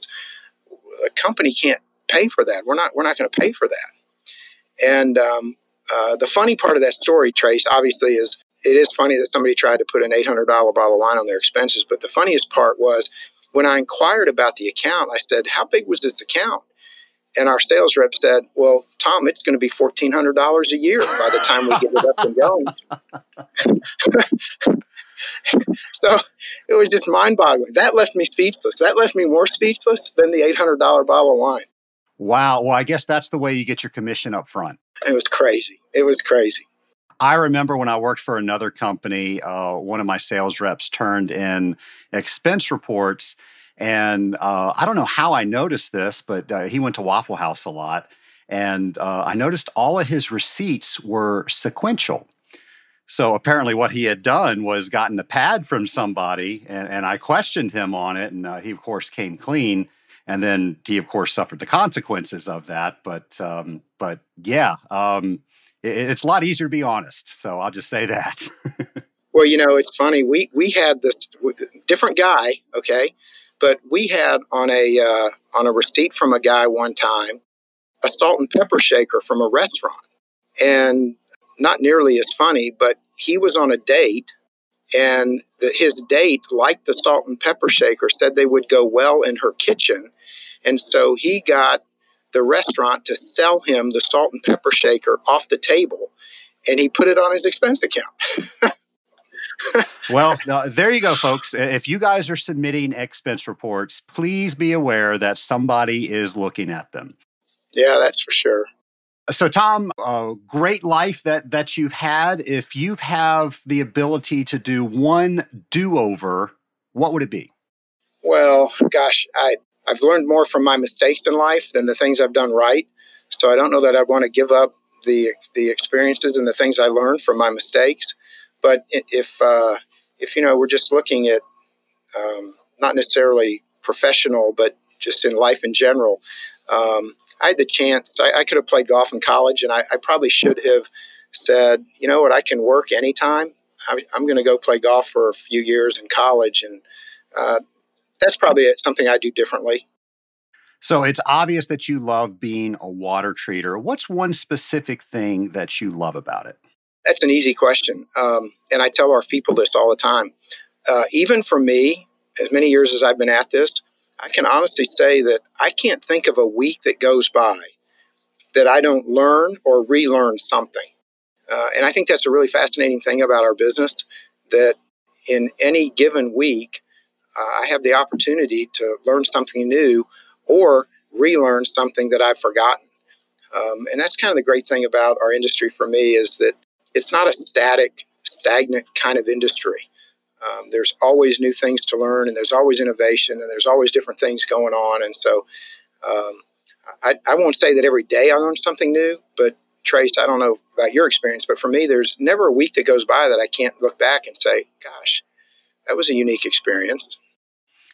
a company can't pay for that. We're not we're not going to pay for that. And um, uh, the funny part of that story, Trace, obviously, is it is funny that somebody tried to put an $800 bottle of wine on their expenses. But the funniest part was when I inquired about the account, I said, How big was this account? And our sales rep said, Well, Tom, it's going to be $1,400 a year by the time we get it up and going. <laughs> so it was just mind boggling. That left me speechless. That left me more speechless than the $800 bottle of wine. Wow. Well, I guess that's the way you get your commission up front. It was crazy. It was crazy. I remember when I worked for another company, uh, one of my sales reps turned in expense reports. And uh, I don't know how I noticed this, but uh, he went to Waffle House a lot. And uh, I noticed all of his receipts were sequential. So apparently, what he had done was gotten a pad from somebody, and, and I questioned him on it. And uh, he, of course, came clean and then he of course suffered the consequences of that but um, but yeah um, it, it's a lot easier to be honest so i'll just say that <laughs> well you know it's funny we we had this different guy okay but we had on a uh, on a receipt from a guy one time a salt and pepper shaker from a restaurant and not nearly as funny but he was on a date and the, his date, like the salt and pepper shaker, said they would go well in her kitchen. And so he got the restaurant to sell him the salt and pepper shaker off the table, and he put it on his expense account. <laughs> well, uh, there you go, folks. If you guys are submitting expense reports, please be aware that somebody is looking at them. Yeah, that's for sure. So, Tom, a great life that that you've had. If you have the ability to do one do over, what would it be? Well, gosh, I I've learned more from my mistakes in life than the things I've done right. So I don't know that I want to give up the the experiences and the things I learned from my mistakes. But if uh, if you know we're just looking at um, not necessarily professional, but just in life in general, um, I had the chance. I, I, could have played golf in college, and I, I, probably should have said, you know what, I can work anytime. I, am going to go play golf for a few years in college, and uh, that's probably something I do differently. So it's obvious that you love being a water treater. What's one specific thing that you love about it? That's an easy question. Um, and I tell our people this all the time. Uh, even for me, as many years as I've been at this, I can honestly say that I can't think of a week that goes by that I don't learn or relearn something. Uh, and I think that's a really fascinating thing about our business that in any given week, uh, I have the opportunity to learn something new or relearn something that I've forgotten. Um, and that's kind of the great thing about our industry for me is that it's not a static, stagnant kind of industry. Um, there's always new things to learn, and there's always innovation, and there's always different things going on. And so, um, I, I, won't say that every day I learn something new, but Trace, I don't know about your experience, but for me, there's never a week that goes by that I can't look back and say, "Gosh, that was a unique experience."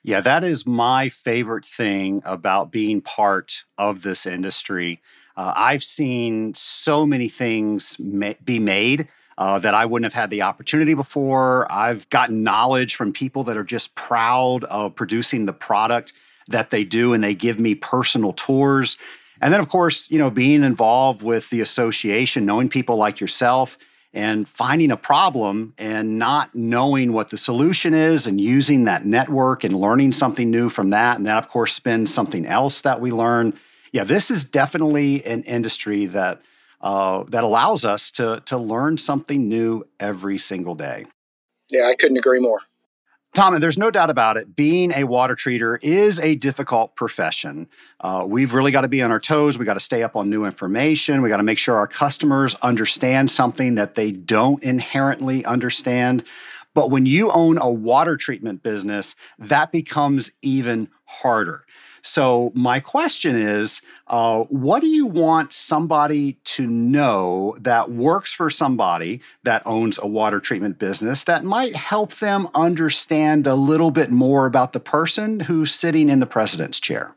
Yeah, that is my favorite thing about being part of this industry. Uh, I've seen so many things ma- be made uh, that I wouldn't have had the opportunity before. I've gotten knowledge from people that are just proud of producing the product that they do, and they give me personal tours. And then, of course, you know, being involved with the association, knowing people like yourself, and finding a problem and not knowing what the solution is and using that network and learning something new from that. And then, of course, spend something else that we learn. Yeah, this is definitely an industry that uh, that allows us to to learn something new every single day. Yeah, I couldn't agree more. Tom, and there's no doubt about it, being a water treater is a difficult profession. Uh, we've really got to be on our toes. We got to stay up on new information. We got to make sure our customers understand something that they don't inherently understand. But when you own a water treatment business, that becomes even harder. So, my question is uh, what do you want somebody to know that works for somebody that owns a water treatment business that might help them understand a little bit more about the person who's sitting in the president's chair?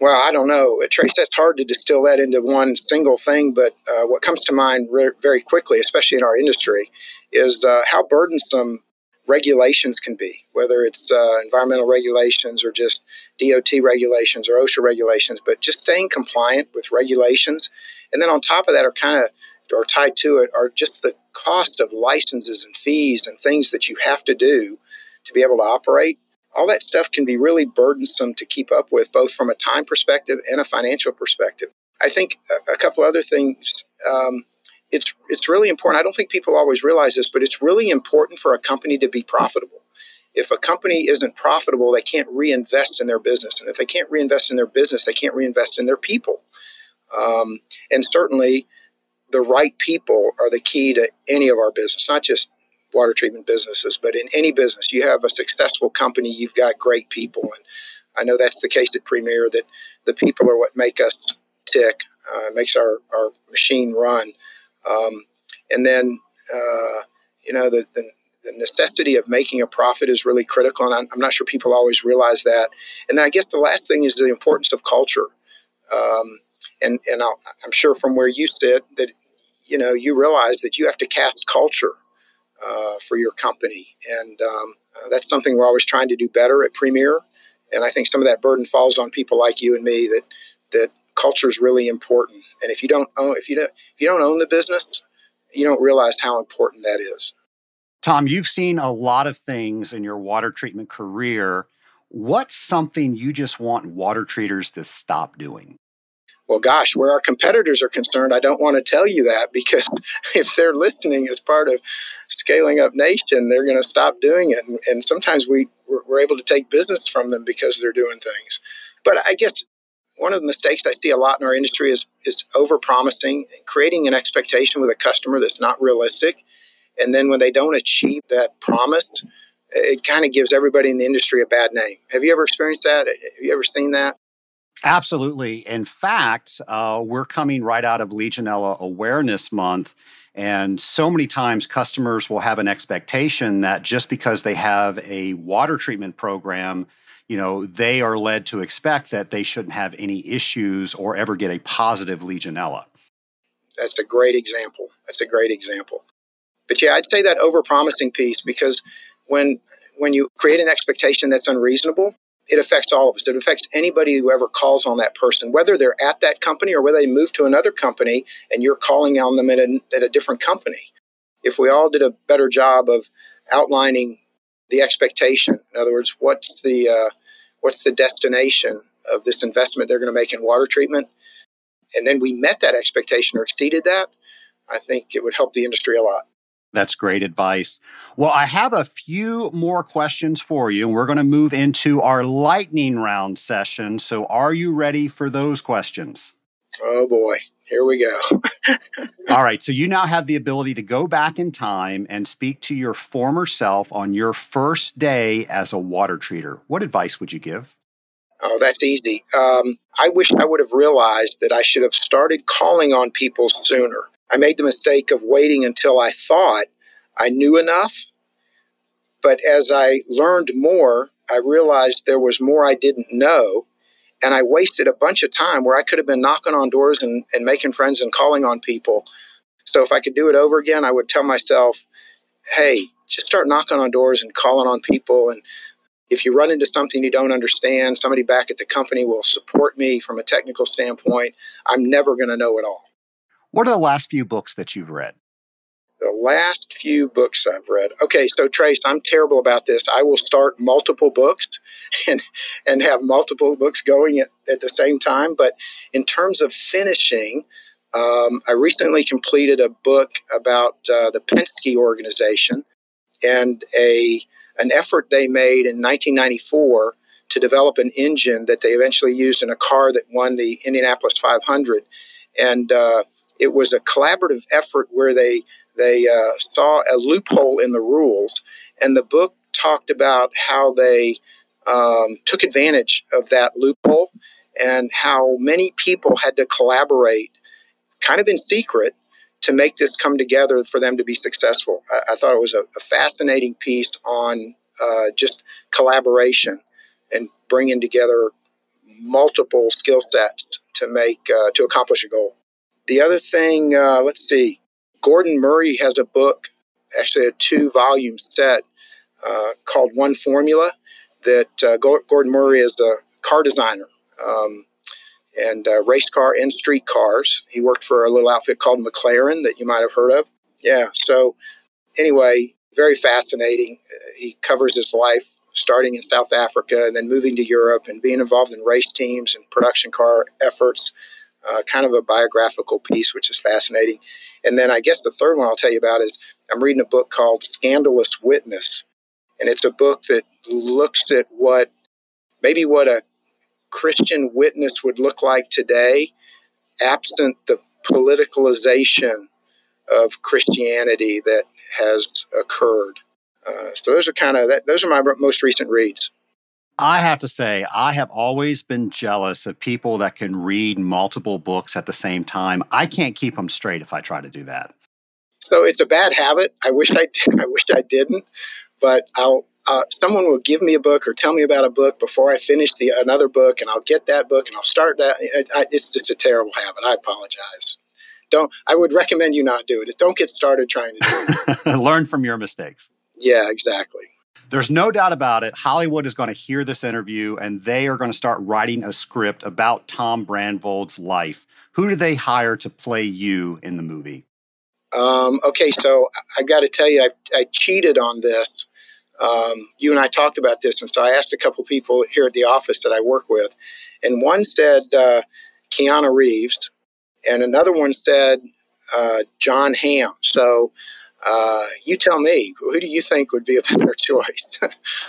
Well, I don't know, Trace. That's hard to distill that into one single thing. But uh, what comes to mind re- very quickly, especially in our industry, is uh, how burdensome regulations can be, whether it's uh, environmental regulations or just DOT regulations or OSHA regulations. But just staying compliant with regulations, and then on top of that, are kind of or tied to it are just the cost of licenses and fees and things that you have to do to be able to operate all that stuff can be really burdensome to keep up with, both from a time perspective and a financial perspective. I think a, couple other things. Um, it's it's really important. I don't think people always realize this, but it's really important for a company to be profitable. If a company isn't profitable, they can't reinvest in their business, and if they can't reinvest in their business, they can't reinvest in their people. Um, and certainly, the right people are the key to any of our business, not just water treatment businesses, but in any business, you have a successful company, you've got great people. And I know that's the case at Premier, that the people are what make us tick, uh, makes our, our machine run. Um, and then, uh, you know, the, the, the, necessity of making a profit is really critical. And I'm, not sure people always realize that. And then I guess the last thing is the importance of culture. Um, and and i am sure from where you sit that, you know, you realize that you have to cast culture uh, for your company. And um, uh, that's something we're always trying to do better at Premier. And I think some of that burden falls on people like you and me that that culture is really important. And if you don't own if you don't if you don't own the business, you don't realize how important that is. Tom, you've seen a lot of things in your water treatment career. What's something you just want water treaters to stop doing? Well, gosh, where our competitors are concerned, I don't want to tell you that <laughs> because if they're listening as part of scaling up nation, they're going to stop doing it. And, and sometimes we, we're able to take business from them because they're doing things. But I guess one of the mistakes I see a lot in our industry is, is over promising, creating an expectation with a customer that's not realistic. And then when they don't achieve that promise, it kind of gives everybody in the industry a bad name. Have you ever experienced that? Have you ever seen that? Absolutely. In fact, uh, we're coming right out of Legionella Awareness Month. And so many times customers will have an expectation that just because they have a water treatment program, you know, they are led to expect that they shouldn't have any issues or ever get a positive Legionella. That's a great example. That's a great example. But yeah, I'd say that overpromising piece because when when you create an expectation that's unreasonable, it affects all of us. It affects anybody who ever calls on that person, whether they're at that company or whether they move to another company and you're calling on them at a, at a different company. If we all did a better job of outlining the expectation, in other words, what's the uh, what's the destination of this investment they're going to make in water treatment, and then we met that expectation or exceeded that, I think it would help the industry a lot. That's great advice. Well, I have a few more questions for you, and we're going to move into our lightning round session. So, are you ready for those questions? Oh, boy. Here we go. <laughs> All right. So, you now have the ability to go back in time and speak to your former self on your first day as a water treater. What advice would you give? Oh, that's easy. Um, I wish I would have realized that I should have started calling on people sooner. I made the mistake of waiting until I thought I knew enough. But as I learned more, I realized there was more I didn't know. And I wasted a bunch of time where I could have been knocking on doors and, and making friends and calling on people. So if I could do it over again, I would tell myself, hey, just start knocking on doors and calling on people. And if you run into something you don't understand, somebody back at the company will support me from a technical standpoint. I'm never going to know it all. What are the last few books that you've read? The last few books I've read. Okay, so Trace, I'm terrible about this. I will start multiple books <laughs> and and have multiple books going at, at the same time. But in terms of finishing, um, I recently completed a book about uh, the Penske organization and a an effort they made in 1994 to develop an engine that they eventually used in a car that won the Indianapolis 500. And uh, it was a collaborative effort where they they uh, saw a loophole in the rules, and the book talked about how they um, took advantage of that loophole and how many people had to collaborate, kind of in secret, to make this come together for them to be successful. I, I thought it was a, a fascinating piece on uh, just collaboration and bringing together multiple skill sets to make uh, to accomplish a goal. The other thing, uh, let's see, Gordon Murray has a book, actually a two volume set uh, called One Formula. That uh, Gordon Murray is a car designer. Um, and uh, race car and street cars. He worked for a little outfit called McLaren that you might have heard of. Yeah. So, anyway, very fascinating. He covers his life starting in South Africa and then moving to Europe and being involved in race teams and production car efforts. Uh, kind of a biographical piece, which is fascinating. And then I guess the third one I'll tell you about is I'm reading a book called Scandalous Witness. And it's a book that looks at what maybe what a Christian witness would look like today, absent the politicalization of Christianity that has occurred. Uh, so those are kind of that, those are my most recent reads. I have to say, I have always been jealous of people that can read multiple books at the same time. I can't keep them straight if I try to do that. So it's a bad habit. I wish I did. <laughs> I wish I didn't, but I'll uh, someone will give me a book or tell me about a book before I finish the another book, and I'll get that book and I'll start that. It, I, it's just a terrible habit. I apologize. Don't. I would recommend you not do it. Don't get started trying to do it. <laughs> Learn from your mistakes. Yeah, exactly. There's no doubt about it. Hollywood is going to hear this interview and they are going to start writing a script about Tom Brandvold's life. Who do they hire to play you in the movie? Um, okay, so I got to tell you, I, I cheated on this um, you and I talked about this, and so I asked a couple people here at the office that I work with, and one said uh, Keanu Reeves, and another one said uh, Jon Hamm. So uh, you tell me, who do you think would be a better <laughs> choice?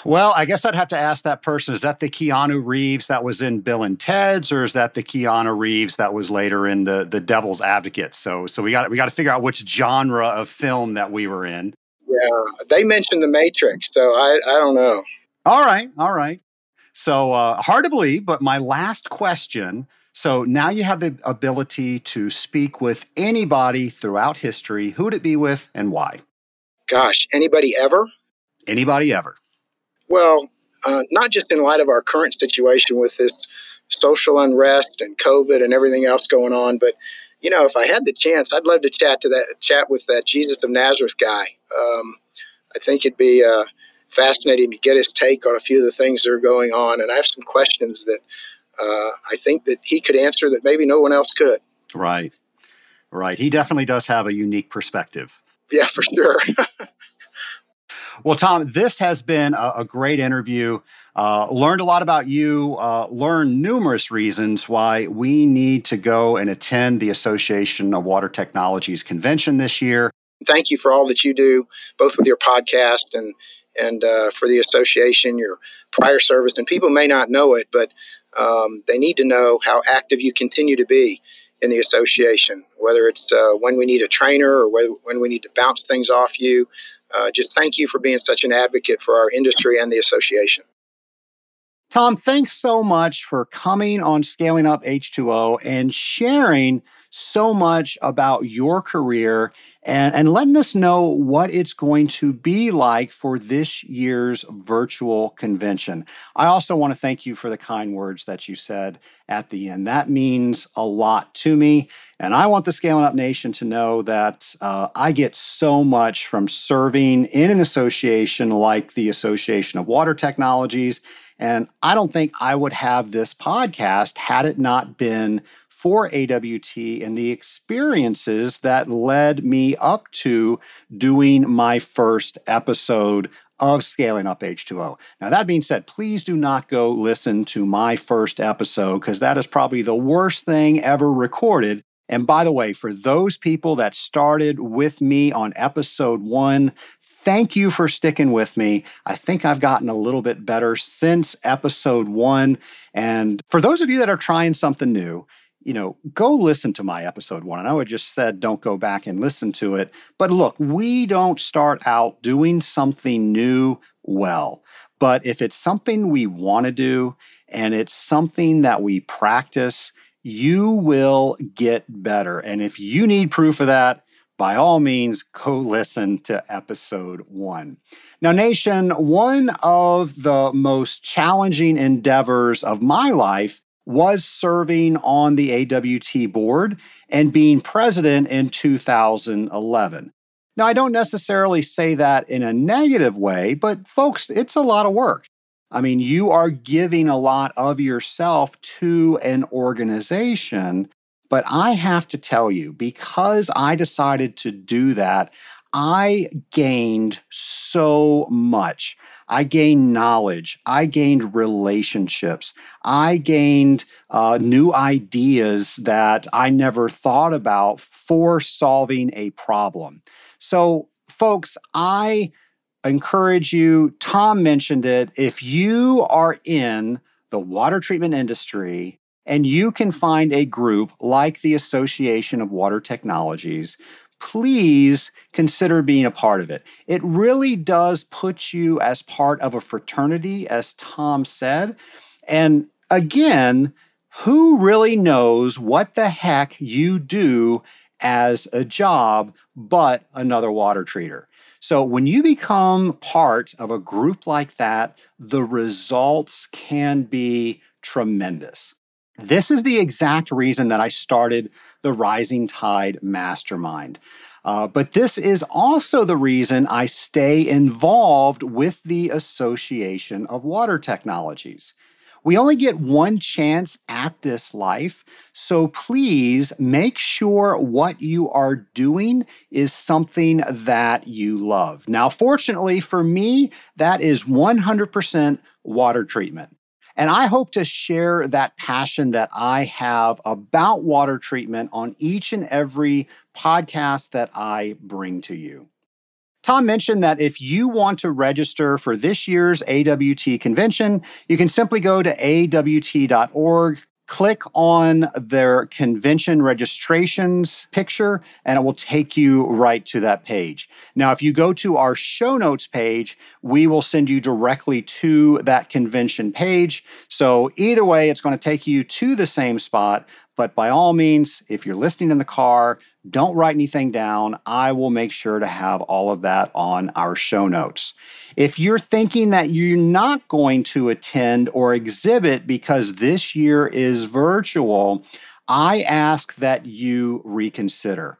well, I guess I'd have to ask that person: Is that the Keanu Reeves that was in Bill and Ted's, or is that the Keanu Reeves that was later in the the Devil's Advocate? So, so we got we got to figure out which genre of film that we were in. Yeah, they mentioned the Matrix, so I, I don't know. All right, all right. So uh, hard to believe, but my last question. So now you have the ability to speak with anybody throughout history. Who would it be with and why? Gosh, anybody ever? Anybody ever? Well, uh, not just in light of our current situation with this social unrest and COVID and everything else going on, but you know, if I had the chance, I'd love to chat to that chat with that Jesus of Nazareth guy. Um, I think it'd be uh, fascinating to get his take on a few of the things that are going on, and I have some questions that uh, I think that he could answer that maybe no one else could. Right, right. He definitely does have a unique perspective. Yeah, for sure. <laughs> Well, Tom, this has been a, a great interview. Uh, learned a lot about you, uh, learned numerous reasons why we need to go and attend the Association of Water Technologies convention this year. Thank you for all that you do, both with your podcast and and uh, for the association, your prior service. And people may not know it, but um, they need to know how active you continue to be in the association, whether it's uh, when we need a trainer or whether, when we need to bounce things off you uh, just thank you for being such an advocate for our industry and the association. Tom, thanks so much for coming on Scaling Up H2O and sharing so much about your career and, and letting us know what it's going to be like for this year's virtual convention. I also want to thank you for the kind words that you said at the end. That means a lot to me. And I want the Scaling Up Nation to know that uh, I get so much from serving in an association like the Association of Water Technologies. And I don't think I would have this podcast had it not been for AWT and the experiences that led me up to doing my first episode of Scaling Up H2O. Now, that being said, please do not go listen to my first episode because that is probably the worst thing ever recorded. And by the way, for those people that started with me on episode one, thank you for sticking with me. I think I've gotten a little bit better since episode one. And for those of you that are trying something new, you know, go listen to my episode one. I know I just said don't go back and listen to it, but look, we don't start out doing something new well. But if it's something we want to do and it's something that we practice, you will get better. And if you need proof of that, by all means, go listen to episode one. Now, Nation, one of the most challenging endeavors of my life was serving on the AWT board and being president in 2011. Now, I don't necessarily say that in a negative way, but folks, it's a lot of work. I mean, you are giving a lot of yourself to an organization. But I have to tell you, because I decided to do that, I gained so much. I gained knowledge. I gained relationships. I gained uh, new ideas that I never thought about for solving a problem. So, folks, I encourage you, Tom mentioned it. If you are in the water treatment industry and you can find a group like the Association of Water Technologies, please consider being a part of it. It really does put you as part of a fraternity, as Tom said. And again, who really knows what the heck you do as a job but another water treater? So when you become part of a group like that, the results can be tremendous. This is the exact reason that I started the Rising Tide Mastermind. Uh, but this is also the reason I stay involved with the Association of Water Technologies. We only get one chance at this life, so please make sure what you are doing is something that you love. Now, fortunately for me, that is 100% water treatment. And I hope to share that passion that I have about water treatment on each and every podcast that I bring to you. Tom mentioned that if you want to register for this year's AWT convention, you can simply go to awt.org, click on their convention registrations picture, and it will take you right to that page. Now, if you go to our show notes page, we will send you directly to that convention page. So, either way, it's going to take you to the same spot. But by all means, if you're listening in the car, don't write anything down. I will make sure to have all of that on our show notes. If you're thinking that you're not going to attend or exhibit because this year is virtual, I ask that you reconsider.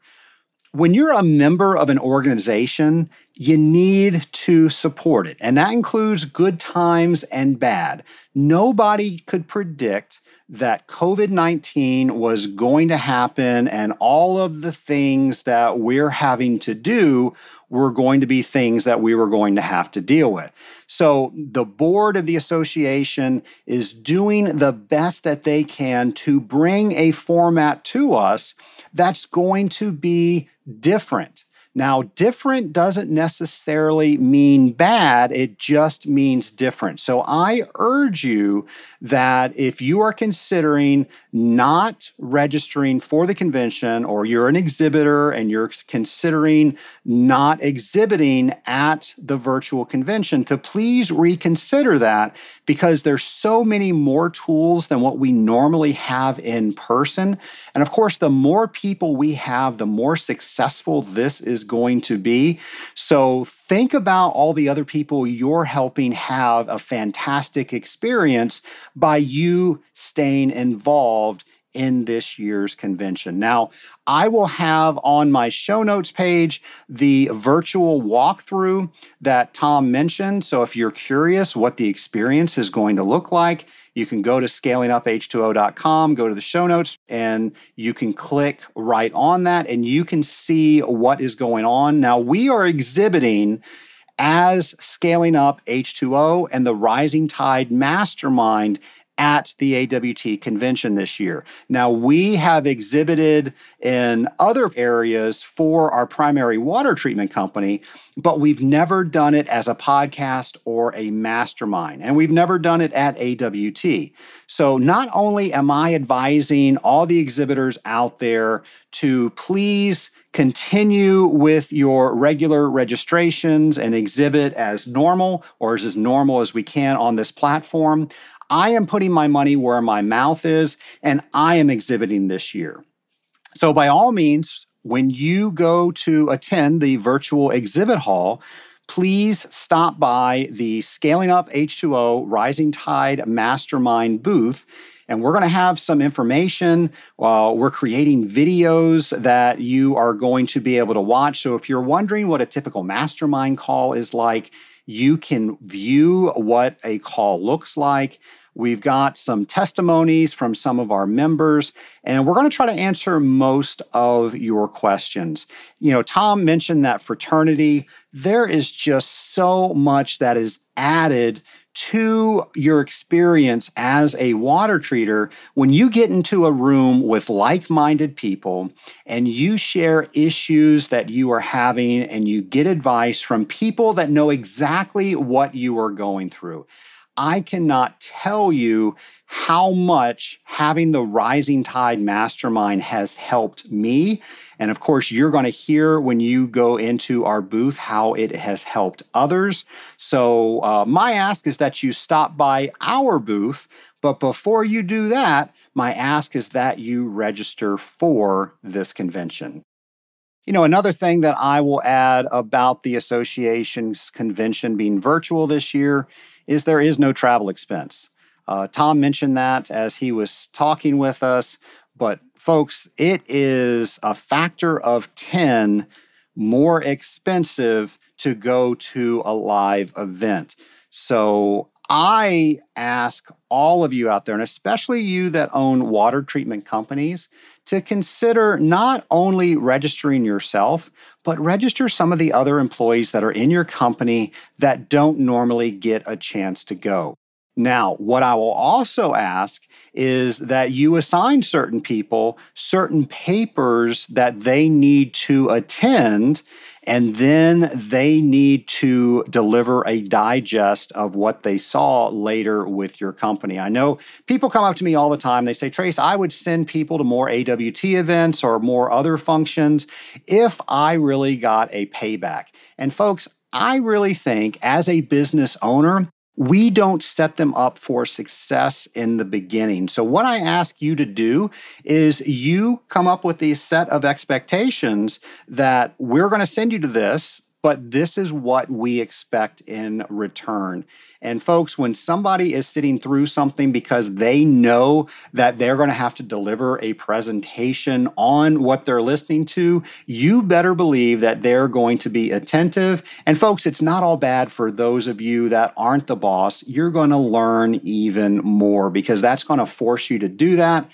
When you're a member of an organization, you need to support it, and that includes good times and bad. Nobody could predict that COVID 19 was going to happen and all of the things that we're having to do were going to be things that we were going to have to deal with. So the board of the association is doing the best that they can to bring a format to us that's going to be different. Now, different doesn't necessarily mean bad, it just means different. So I urge you that if you are considering not registering for the convention or you're an exhibitor and you're considering not exhibiting at the virtual convention, to please reconsider that because there's so many more tools than what we normally have in person. And of course, the more people we have, the more successful this is is going to be. So think about all the other people you're helping have a fantastic experience by you staying involved in this year's convention. Now, I will have on my show notes page the virtual walkthrough that Tom mentioned. So if you're curious what the experience is going to look like, you can go to scalinguph2o.com, go to the show notes, and you can click right on that and you can see what is going on. Now, we are exhibiting as Scaling Up H2O and the Rising Tide Mastermind at the AWT convention this year. Now, we have exhibited in other areas for our primary water treatment company, but we've never done it as a podcast or a mastermind, and we've never done it at AWT. So, not only am I advising all the exhibitors out there to please continue with your regular registrations and exhibit as normal or as normal as we can on this platform. I am putting my money where my mouth is, and I am exhibiting this year. So, by all means, when you go to attend the virtual exhibit hall, please stop by the Scaling Up H2O Rising Tide Mastermind booth And we're going to have some information. Uh, we're creating videos that you are going to be able to watch. So if you're wondering what a typical mastermind call is like, you can view what a call looks like. We've got some testimonies from some of our members, and we're going to try to answer most of your questions. You know, Tom mentioned that fraternity, there is just so much that is added to your experience as a water treater when you get into a room with like minded people and you share issues that you are having and you get advice from people that know exactly what you are going through. I cannot tell you how much having the Rising Tide Mastermind has helped me. And of course, you're going to hear when you go into our booth how it has helped others. So, uh, my ask is that you stop by our booth. But before you do that, my ask is that you register for this convention. You know, another thing that I will add about the association's convention being virtual this year is there is no travel expense. Uh, Tom mentioned that as he was talking with us, but folks, it is a factor of 10 more expensive to go to a live event. So I ask all of you out there, and especially you that own water treatment companies, to consider not only registering yourself, but register some of the other employees that are in your company that don't normally get a chance to go. Now, what I will also ask is that you assign certain people certain papers that they need to attend and then they need to deliver a digest of what they saw later with your company. I know people come up to me all the time. They say, Trace, I would send people to more AWT events or more other functions if I really got a payback. And folks, I really think as a business owner, we don't set them up for success in the beginning. So, what I ask you to do is you come up with these set of expectations that we're going to send you to this but this is what we expect in return. And folks, when somebody is sitting through something because they know that they're going to have to deliver a presentation on what they're listening to, you better believe that they're going to be attentive. And folks, it's not all bad for those of you that aren't the boss. You're going to learn even more because that's going to force you to do that.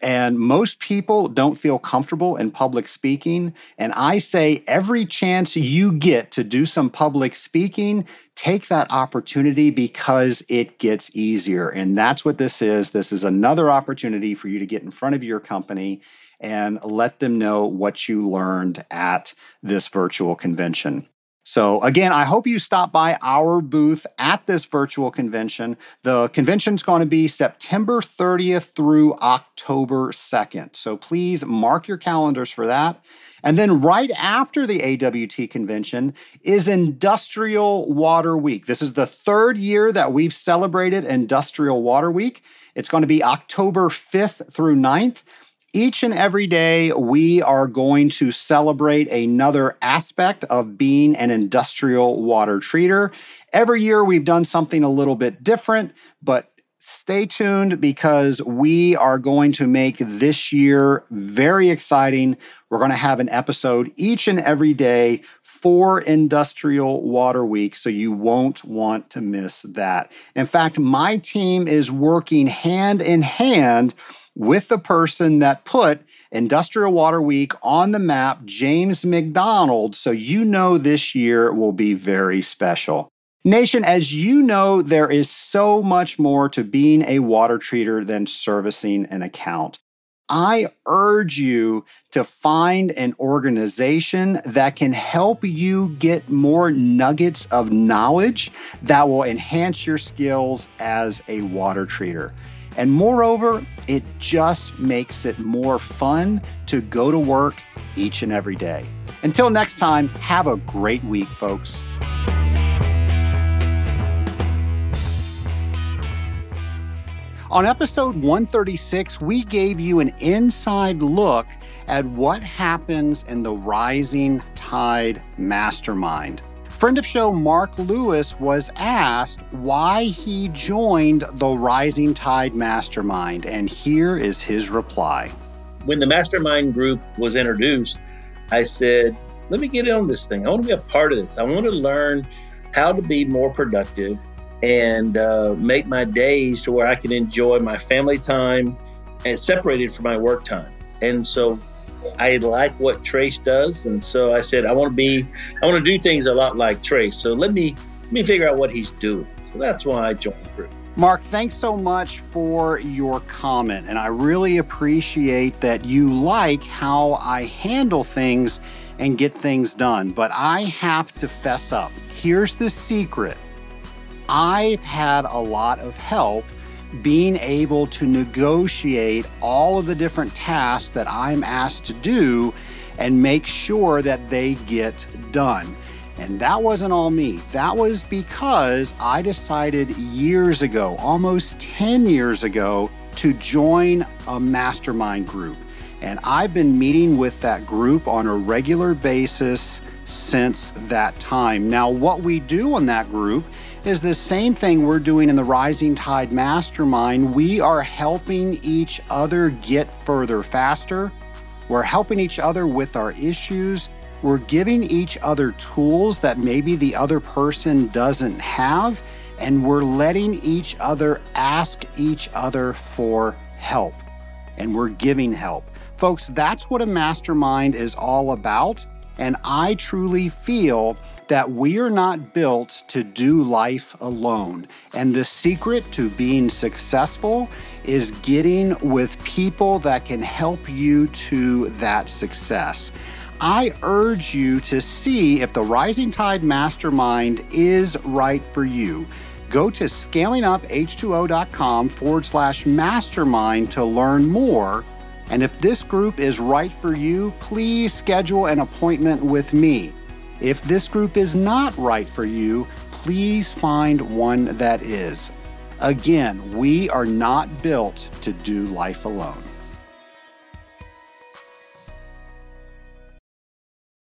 And most people don't feel comfortable in public speaking. And I say every chance you get to do some public speaking, take that opportunity because it gets easier. And that's what this is. This is another opportunity for you to get in front of your company and let them know what you learned at this virtual convention. So, again, I hope you stop by our booth at this virtual convention. The convention is going to be September 30th through October 2nd. So, please mark your calendars for that. And then, right after the AWT convention, is Industrial Water Week. This is the third year that we've celebrated Industrial Water Week. It's going to be October 5th through 9th. Each and every day, we are going to celebrate another aspect of being an industrial water treater. Every year, we've done something a little bit different, but stay tuned because we are going to make this year very exciting. We're going to have an episode each and every day for Industrial Water Week, so you won't want to miss that. In fact, my team is working hand in hand with the person that put Industrial Water Week on the map, James McDonald. So you know this year will be very special. Nation, as you know, there is so much more to being a water treater than servicing an account. I urge you to find an organization that can help you get more nuggets of knowledge that will enhance your skills as a water treater. And moreover, it just makes it more fun to go to work each and every day. Until next time, have a great week, folks. On episode 136, we gave you an inside look at what happens in the Rising Tide Mastermind. Friend of show Mark Lewis was asked why he joined the Rising Tide Mastermind, and here is his reply. When the mastermind group was introduced, I said, Let me get in on this thing. I want to be a part of this. I want to learn how to be more productive and uh, make my days to where I can enjoy my family time and separated from my work time. And so I like what Trace does, and so I said I want to be, I want to do things a lot like Trace. So let me let me figure out what he's doing. So that's why I joined the group. Mark, thanks so much for your comment, and I really appreciate that you like how I handle things and get things done. But I have to fess up. Here's the secret. I've had a lot of help being able to negotiate all of the different tasks that I'm asked to do and make sure that they get done. And that wasn't all me. That was because I decided years ago, almost 10 years ago, to join a mastermind group. And I've been meeting with that group on a regular basis since that time. Now, what we do on that group is the same thing we're doing in the Rising Tide Mastermind. We are helping each other get further faster. We're helping each other with our issues. We're giving each other tools that maybe the other person doesn't have. And we're letting each other ask each other for help. And we're giving help. Folks, that's what a mastermind is all about. And I truly feel that we are not built to do life alone. And the secret to being successful is getting with people that can help you to that success. I urge you to see if the Rising Tide Mastermind is right for you. Go to scalinguph2o.com forward slash mastermind to learn more. And if this group is right for you, please schedule an appointment with me. If this group is not right for you, please find one that is. Again, we are not built to do life alone.